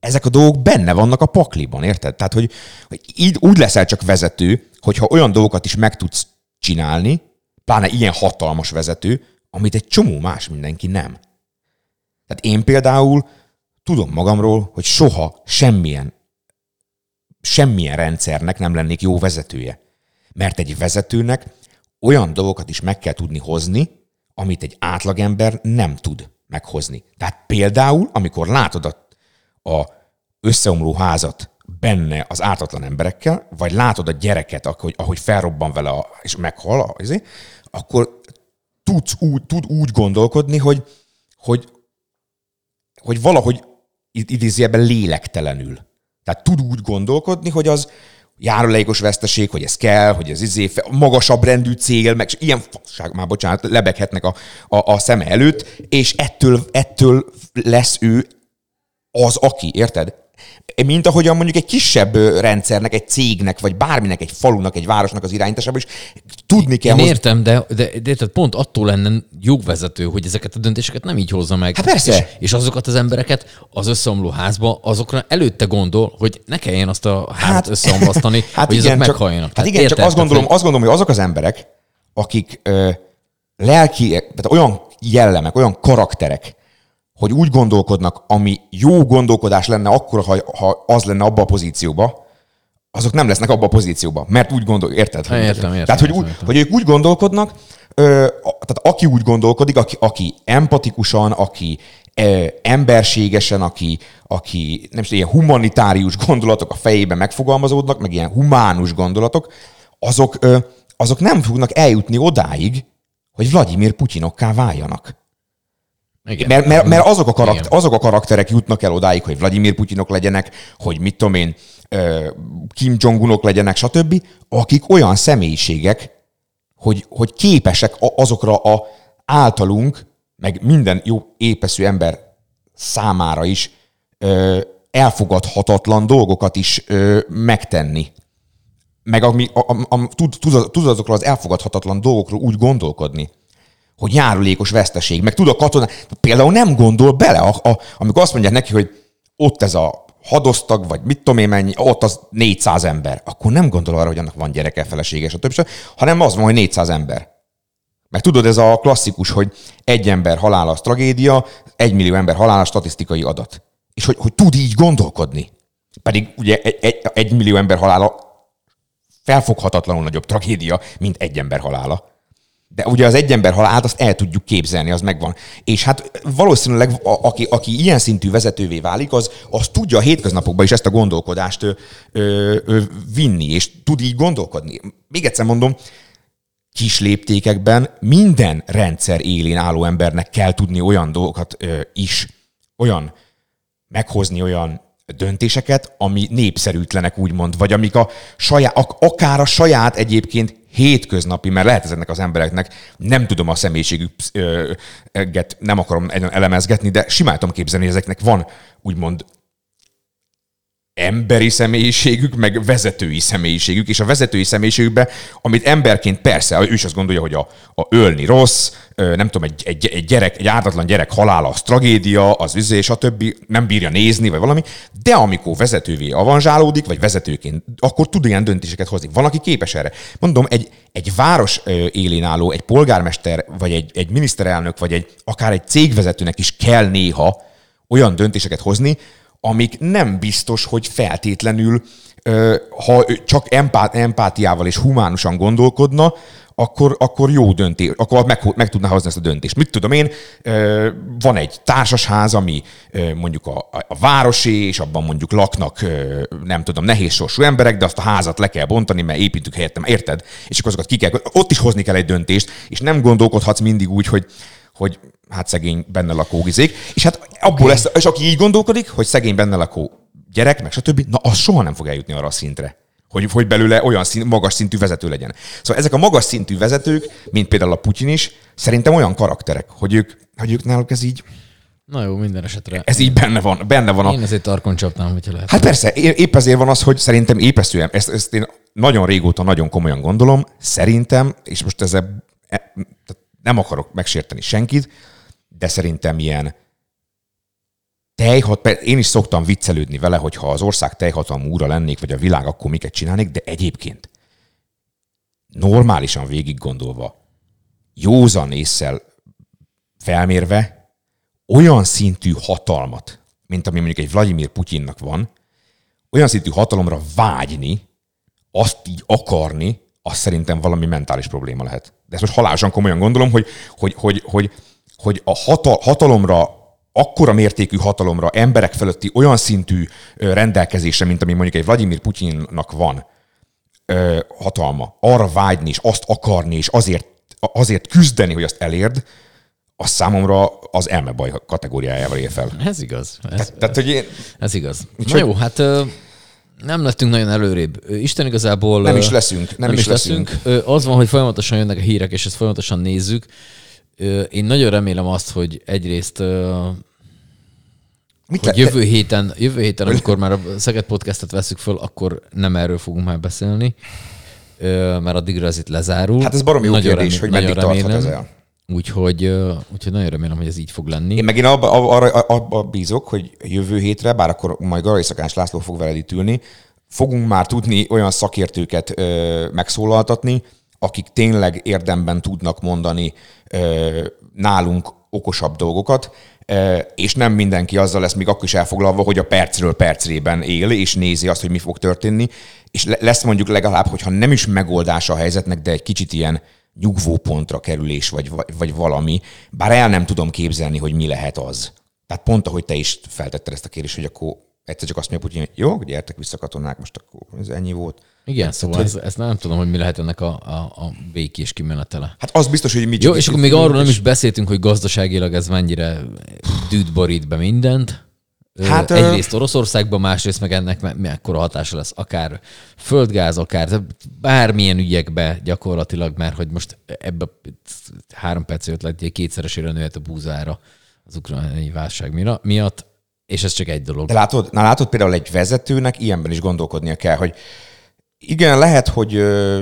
ezek a dolgok benne vannak a pakliban, érted? Tehát, hogy, hogy így úgy leszel csak vezető, hogyha olyan dolgokat is meg tudsz csinálni, pláne ilyen hatalmas vezető, amit egy csomó más mindenki nem. Tehát én például tudom magamról, hogy soha semmilyen semmilyen rendszernek nem lennék jó vezetője. Mert egy vezetőnek olyan dolgokat is meg kell tudni hozni, amit egy átlagember nem tud meghozni. Tehát például, amikor látod a, a összeomló házat benne az ártatlan emberekkel, vagy látod a gyereket, ahogy, ahogy felrobban vele a, és meghal, a- izé, akkor tudsz úgy, tud úgy gondolkodni, hogy, hogy, hogy valahogy id- idézőjelben lélektelenül. Tehát tud úgy gondolkodni, hogy az járulékos veszteség, hogy ez kell, hogy ez izé, magasabb rendű cél, meg ilyen fasság, már bocsánat, lebeghetnek a, a, a szeme előtt, és ettől, ettől lesz ő az, aki, érted? Mint ahogyan mondjuk egy kisebb rendszernek, egy cégnek, vagy bárminek, egy falunak, egy városnak az irányításában is tudni kell Én értem, de, de, de érted, pont attól lenne jogvezető, hogy ezeket a döntéseket nem így hozza meg. Hát persze. És, és azokat az embereket az összeomló házba, azokra előtte gondol, hogy ne kelljen azt a házat hát, összeomlasztani, [laughs] hát hogy azok csak, meghalljanak. Hát igen, csak érted? azt gondolom, Tehát, azt gondolom, hogy azok az emberek, akik ö, lelki, tehát olyan jellemek, olyan karakterek, hogy úgy gondolkodnak, ami jó gondolkodás lenne akkor, ha, ha az lenne abba a pozícióba, azok nem lesznek abba a pozícióba, mert úgy gondol, érted? Ha, értem, értem, Tehát, hogy, értem, úgy, értem. hogy ők úgy gondolkodnak, ö, tehát aki úgy gondolkodik, aki, aki empatikusan, aki ö, emberségesen, aki, aki nem is ilyen humanitárius gondolatok a fejében megfogalmazódnak, meg ilyen humánus gondolatok, azok, ö, azok nem fognak eljutni odáig, hogy Vladimir Putyinokká váljanak. Igen. Mert, mert, mert azok, a karakter, Igen. azok a karakterek jutnak el odáig, hogy Vladimir Putyinok legyenek, hogy mit tudom én, Kim Jong-unok legyenek, stb., akik olyan személyiségek, hogy, hogy képesek azokra a általunk, meg minden jó épeszű ember számára is elfogadhatatlan dolgokat is megtenni. Meg ami, a, a, a, tud, tud azokról az elfogadhatatlan dolgokról úgy gondolkodni, hogy járulékos veszteség, meg tud a katona, például nem gondol bele, a, a, amikor azt mondják neki, hogy ott ez a hadosztag, vagy mit tudom én mennyi, ott az 400 ember, akkor nem gondol arra, hogy annak van gyereke, felesége, stb. stb., hanem az van, hogy 400 ember. Meg tudod, ez a klasszikus, hogy egy ember halála az tragédia, egy millió ember halála statisztikai adat. És hogy, hogy tud így gondolkodni. Pedig ugye egy, egy, egy millió ember halála felfoghatatlanul nagyobb tragédia, mint egy ember halála. De ugye az egy ember halálát azt el tudjuk képzelni, az megvan. És hát valószínűleg a, aki, aki ilyen szintű vezetővé válik, az, az tudja a hétköznapokban is ezt a gondolkodást ö, ö, ö, vinni, és tud így gondolkodni. Még egyszer mondom, kis léptékekben minden rendszer élén álló embernek kell tudni olyan dolgokat ö, is, olyan meghozni olyan döntéseket, ami népszerűtlenek úgymond, vagy amik a saját, ak- akár a saját egyébként hétköznapi, mert lehet ezeknek az embereknek, nem tudom a személyiségüket, nem akarom elemezgetni, de simán tudom képzelni, hogy ezeknek van úgymond emberi személyiségük, meg vezetői személyiségük, és a vezetői személyiségükben, amit emberként persze, ő is azt gondolja, hogy a, a ölni rossz, nem tudom, egy, egy, egy, gyerek, egy ártatlan gyerek halála az tragédia, az üzé, stb. nem bírja nézni, vagy valami, de amikor vezetővé avanzsálódik, vagy vezetőként, akkor tud ilyen döntéseket hozni. Van, aki képes erre. Mondom, egy, egy város élén álló, egy polgármester, vagy egy, egy miniszterelnök, vagy egy, akár egy cégvezetőnek is kell néha olyan döntéseket hozni, amik nem biztos, hogy feltétlenül, ha csak empát, empátiával és humánusan gondolkodna, akkor, akkor jó döntés, akkor meg, meg tudná hozni ezt a döntést. Mit tudom én, van egy társasház, ami mondjuk a, a városi, és abban mondjuk laknak, nem tudom, nehéz sorsú emberek, de azt a házat le kell bontani, mert építünk helyettem, érted? És akkor azokat ki kell, ott is hozni kell egy döntést, és nem gondolkodhatsz mindig úgy, hogy hogy hát szegény benne lakó gizék, és hát abból lesz, és aki így gondolkodik, hogy szegény benne lakó gyerek, meg stb., na az soha nem fog eljutni arra a szintre, hogy, hogy belőle olyan szint, magas szintű vezető legyen. Szóval ezek a magas szintű vezetők, mint például a Putyin is, szerintem olyan karakterek, hogy ők, hogy ők náluk ez így, Na jó, minden esetre. ez így benne van, benne van a, Én ezért tarkon csapnám, hogyha lehet. Hát persze, épp ezért van az, hogy szerintem épeszően, ezt, ezt én nagyon régóta nagyon komolyan gondolom, szerintem, és most ezzel tehát nem akarok megsérteni senkit, de szerintem ilyen tejhat, én is szoktam viccelődni vele, hogy ha az ország tejhatalmú úra lennék, vagy a világ, akkor miket csinálnék, de egyébként normálisan végig gondolva, józan észsel felmérve, olyan szintű hatalmat, mint ami mondjuk egy Vladimir Putyinnak van, olyan szintű hatalomra vágyni, azt így akarni, az szerintem valami mentális probléma lehet. De ezt most halálosan komolyan gondolom, hogy, hogy, hogy, hogy, hogy a hatal, hatalomra, akkora mértékű hatalomra, emberek fölötti olyan szintű ö, rendelkezésre, mint ami mondjuk egy Vladimir Putyinnak van, ö, hatalma, arra vágyni, és azt akarni, és azért, azért küzdeni, hogy azt elérd, az számomra az elmebaj kategóriájával ér fel. Ez igaz. Ez, Tehát, hogy én ez igaz. Úgyhogy- Na jó, hát nem lettünk nagyon előrébb. Isten igazából... Nem is leszünk, nem is leszünk. Ö, Az van, hogy folyamatosan jönnek a hírek, és ezt folyamatosan nézzük. Én nagyon remélem azt, hogy egyrészt mit hogy jövő héten, jövő héten, amikor már a Szeged podcastet veszük föl, akkor nem erről fogunk már beszélni, mert addigra ez itt lezárul. Hát ez baromi jó Nagyon kérdés, hogy nagyon meddig tarthat remélem. ez el. Úgyhogy, úgyhogy nagyon remélem, hogy ez így fog lenni. Én meg én abba, abba, abba bízok, hogy jövő hétre, bár akkor majd Garai Szakás László fog veled itt ülni, fogunk már tudni olyan szakértőket ö, megszólaltatni, akik tényleg érdemben tudnak mondani ö, nálunk okosabb dolgokat, ö, és nem mindenki azzal lesz még akkor is elfoglalva, hogy a percről percrében él, és nézi azt, hogy mi fog történni, és le- lesz mondjuk legalább, hogyha nem is megoldása a helyzetnek, de egy kicsit ilyen nyugvópontra kerülés, vagy, vagy, valami, bár el nem tudom képzelni, hogy mi lehet az. Tehát pont ahogy te is feltetted ezt a kérdést, hogy akkor egyszer csak azt mondja Putyin, hogy jó, gyertek vissza katonák, most akkor ez ennyi volt. Igen, szóval ez, ezt nem tudom, hogy mi lehet ennek a, a, a békés kimenetele. Hát az biztos, hogy mi Jó, és akkor még arról nem is beszéltünk, hogy gazdaságilag ez mennyire dűt borít be mindent. Hát, Egyrészt Oroszországban, másrészt meg ennek me- mekkora hatása lesz, akár földgáz, akár bármilyen ügyekbe gyakorlatilag, mert hogy most ebbe három perc egy kétszeresére nőtt a búzára az ukrajnai válság miatt, és ez csak egy dolog. De látod, na látod például egy vezetőnek ilyenben is gondolkodnia kell, hogy igen, lehet, hogy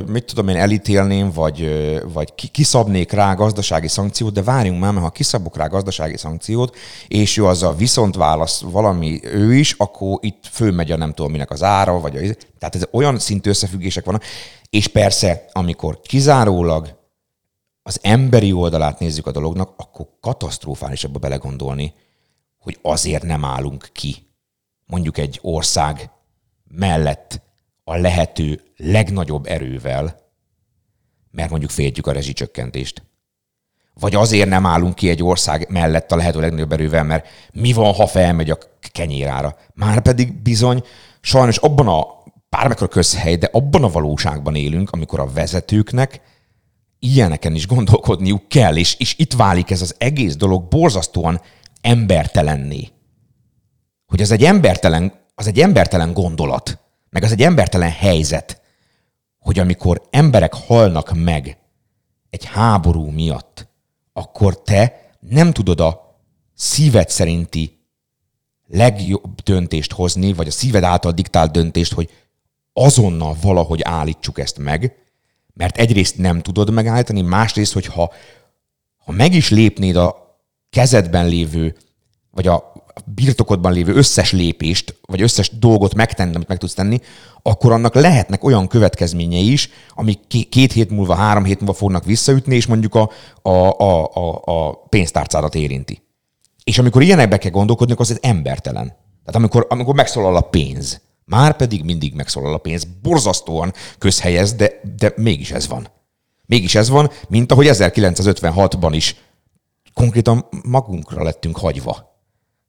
mit tudom én, elítélném, vagy, vagy ki- kiszabnék rá gazdasági szankciót, de várjunk már, mert ha kiszabok rá gazdasági szankciót, és ő azzal viszont válasz valami ő is, akkor itt fölmegy a nem tudom minek az ára, vagy a, tehát ez olyan szintű összefüggések vannak. És persze, amikor kizárólag az emberi oldalát nézzük a dolognak, akkor katasztrofális abba belegondolni, hogy azért nem állunk ki mondjuk egy ország mellett a lehető legnagyobb erővel, mert mondjuk féltjük a rezsicsökkentést. Vagy azért nem állunk ki egy ország mellett a lehető legnagyobb erővel, mert mi van, ha felmegy a kenyérára. Márpedig bizony, sajnos abban a bármikor közhely, de abban a valóságban élünk, amikor a vezetőknek ilyeneken is gondolkodniuk kell, és, és itt válik ez az egész dolog borzasztóan embertelenné. Hogy az egy embertelen, az egy embertelen gondolat, meg az egy embertelen helyzet, hogy amikor emberek halnak meg egy háború miatt, akkor te nem tudod a szíved szerinti legjobb döntést hozni, vagy a szíved által diktált döntést, hogy azonnal valahogy állítsuk ezt meg, mert egyrészt nem tudod megállítani, másrészt, hogyha ha meg is lépnéd a kezedben lévő, vagy a birtokodban lévő összes lépést, vagy összes dolgot megtenni, amit meg tudsz tenni, akkor annak lehetnek olyan következményei is, amik ké- két hét múlva, három hét múlva fognak visszaütni, és mondjuk a, a, a, a, a pénztárcádat érinti. És amikor ilyenekbe kell gondolkodni, akkor az egy embertelen. Tehát amikor, amikor megszólal a pénz, már pedig mindig megszólal a pénz, borzasztóan közhelyez, de, de mégis ez van. Mégis ez van, mint ahogy 1956-ban is konkrétan magunkra lettünk hagyva.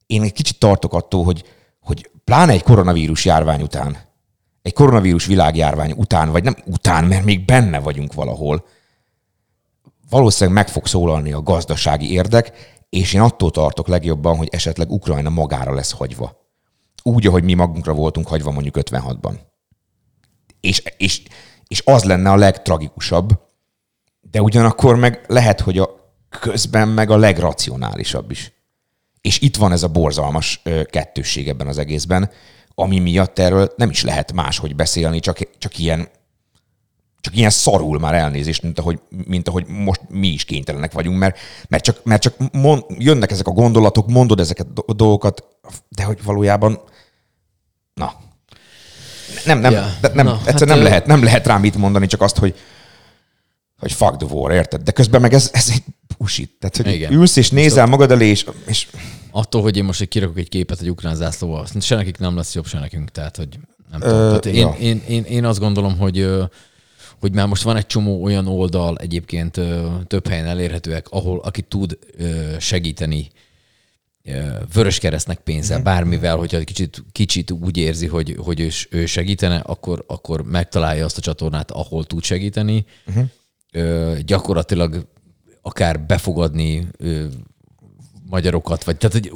Én egy kicsit tartok attól, hogy, hogy pláne egy koronavírus járvány után, egy koronavírus világjárvány után, vagy nem után, mert még benne vagyunk valahol, valószínűleg meg fog szólalni a gazdasági érdek, és én attól tartok legjobban, hogy esetleg Ukrajna magára lesz hagyva. Úgy, ahogy mi magunkra voltunk hagyva mondjuk 56-ban. És, és, és az lenne a legtragikusabb, de ugyanakkor meg lehet, hogy a közben meg a legracionálisabb is. És itt van ez a borzalmas kettősség ebben az egészben, ami miatt erről nem is lehet máshogy beszélni, csak, csak ilyen csak ilyen szarul már elnézést, mint ahogy, mint ahogy most mi is kénytelenek vagyunk, mert, mert csak, mert csak mond, jönnek ezek a gondolatok, mondod ezeket a dolgokat, de hogy valójában, na, nem, nem, yeah. de nem, na, egyszer hát, nem, ö- lehet, nem lehet rá mit mondani, csak azt, hogy, hogy fuck the war, érted? De közben meg ez, ez egy bullshit. Tehát, hogy Igen. ülsz és nézel magad elé, és, és Attól, hogy én most egy kirakok egy képet egy ukrán zászlóval, se nekik nem lesz jobb, se nekünk. Tehát, hogy nem tudom. Tehát én, ja. én, én, én, azt gondolom, hogy ö, hogy már most van egy csomó olyan oldal egyébként ö, több helyen elérhetőek, ahol aki tud ö, segíteni vörös keresztnek pénzzel, bármivel, hogyha egy kicsit, kicsit úgy érzi, hogy, hogy ő, ő segítene, akkor, akkor megtalálja azt a csatornát, ahol tud segíteni. Uh-huh. Ö, gyakorlatilag akár befogadni ö, magyarokat, vagy tehát, hogy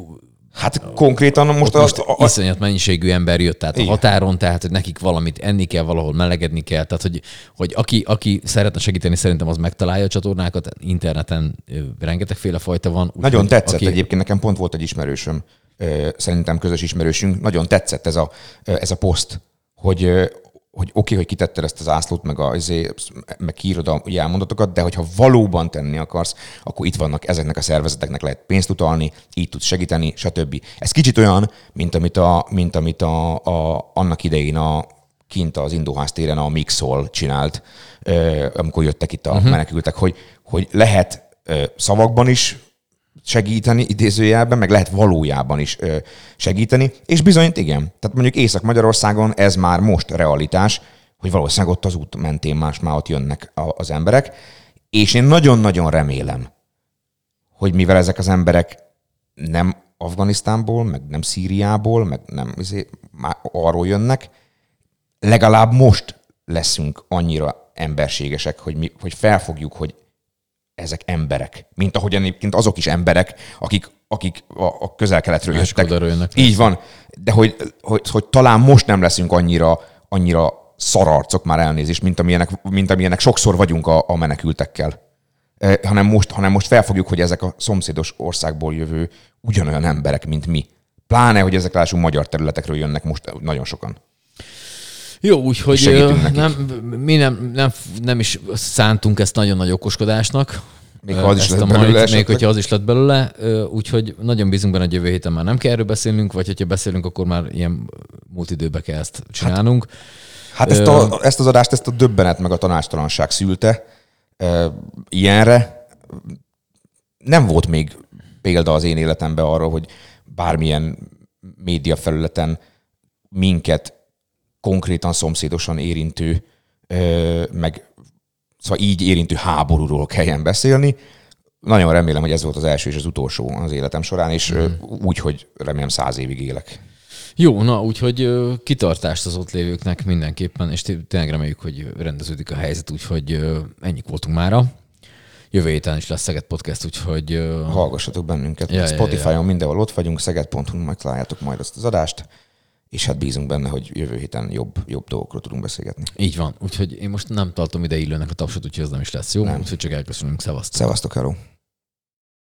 hát konkrétan most, most, azt, most a, a, iszonyat mennyiségű ember jött át a határon, tehát hogy nekik valamit enni kell, valahol melegedni kell, tehát hogy, hogy aki, aki szeretne segíteni, szerintem az megtalálja a csatornákat, interneten rengetegféle fajta van. úgyhogy Nagyon tetszett aki, egyébként, nekem pont volt egy ismerősöm, szerintem közös ismerősünk, nagyon tetszett ez a, ez a poszt, hogy, hogy oké, okay, hogy kitetted ezt az ászlót, meg, a, izé, meg kiírod a elmondatokat, de hogyha valóban tenni akarsz, akkor itt vannak ezeknek a szervezeteknek lehet pénzt utalni, így tudsz segíteni, stb. Ez kicsit olyan, mint amit, a, mint amit a, a, annak idején a, kint az Indóház téren a Mixol csinált, amikor jöttek itt a uh-huh. menekültek, hogy, hogy lehet szavakban is segíteni idézőjelben, meg lehet valójában is ö, segíteni, és bizony igen. Tehát mondjuk Észak-Magyarországon ez már most realitás, hogy valószínűleg ott az út mentén más már ott jönnek a, az emberek, és én nagyon-nagyon remélem, hogy mivel ezek az emberek nem Afganisztánból, meg nem Szíriából, meg nem izé, már arról jönnek. Legalább most leszünk annyira emberségesek, hogy, mi, hogy felfogjuk, hogy ezek emberek. Mint ahogy egyébként azok is emberek, akik, akik a, a közel-keletről jöttek. Így van. De hogy, hogy, hogy, talán most nem leszünk annyira, annyira szararcok már elnézést, mint amilyenek, mint amilyenek sokszor vagyunk a, a menekültekkel. Eh, hanem most, hanem most felfogjuk, hogy ezek a szomszédos országból jövő ugyanolyan emberek, mint mi. Pláne, hogy ezek lássuk magyar területekről jönnek most nagyon sokan. Jó, úgyhogy nem, mi nem, nem, nem is szántunk ezt nagyon nagy okoskodásnak. Még ha az is lett belőle mai- Még hogyha az is lett belőle, úgyhogy nagyon bízunk benne, hogy jövő héten már nem kell erről beszélnünk, vagy hogyha beszélünk, akkor már ilyen múlt időbe kell ezt csinálnunk. Hát ezt, a, ezt az adást, ezt a döbbenet meg a tanástalanság szülte. Ilyenre nem volt még példa az én életemben arra, hogy bármilyen média felületen minket konkrétan szomszédosan érintő, meg szóval így érintő háborúról kelljen beszélni. Nagyon remélem, hogy ez volt az első és az utolsó az életem során, és mm. úgy, hogy remélem száz évig élek. Jó, na, úgyhogy kitartást az ott lévőknek mindenképpen, és té- tényleg reméljük, hogy rendeződik a helyzet, úgyhogy ennyik voltunk mára. Jövő héten is lesz Szeged Podcast, úgyhogy Hallgassatok bennünket. Ja, Ja, ja, Spotify-on ja. mindenhol ott vagyunk, szeged.hu, majd találjátok majd azt az adást, és hát bízunk benne, hogy jövő héten jobb, jobb dolgokról tudunk beszélgetni. így van. Úgyhogy én most nem tartom ide illőnek a tapsot, úgyhogy ez nem is lesz jó. Úgyhogy csak elköszönünk. Szevasztok. Szevasztok, hello!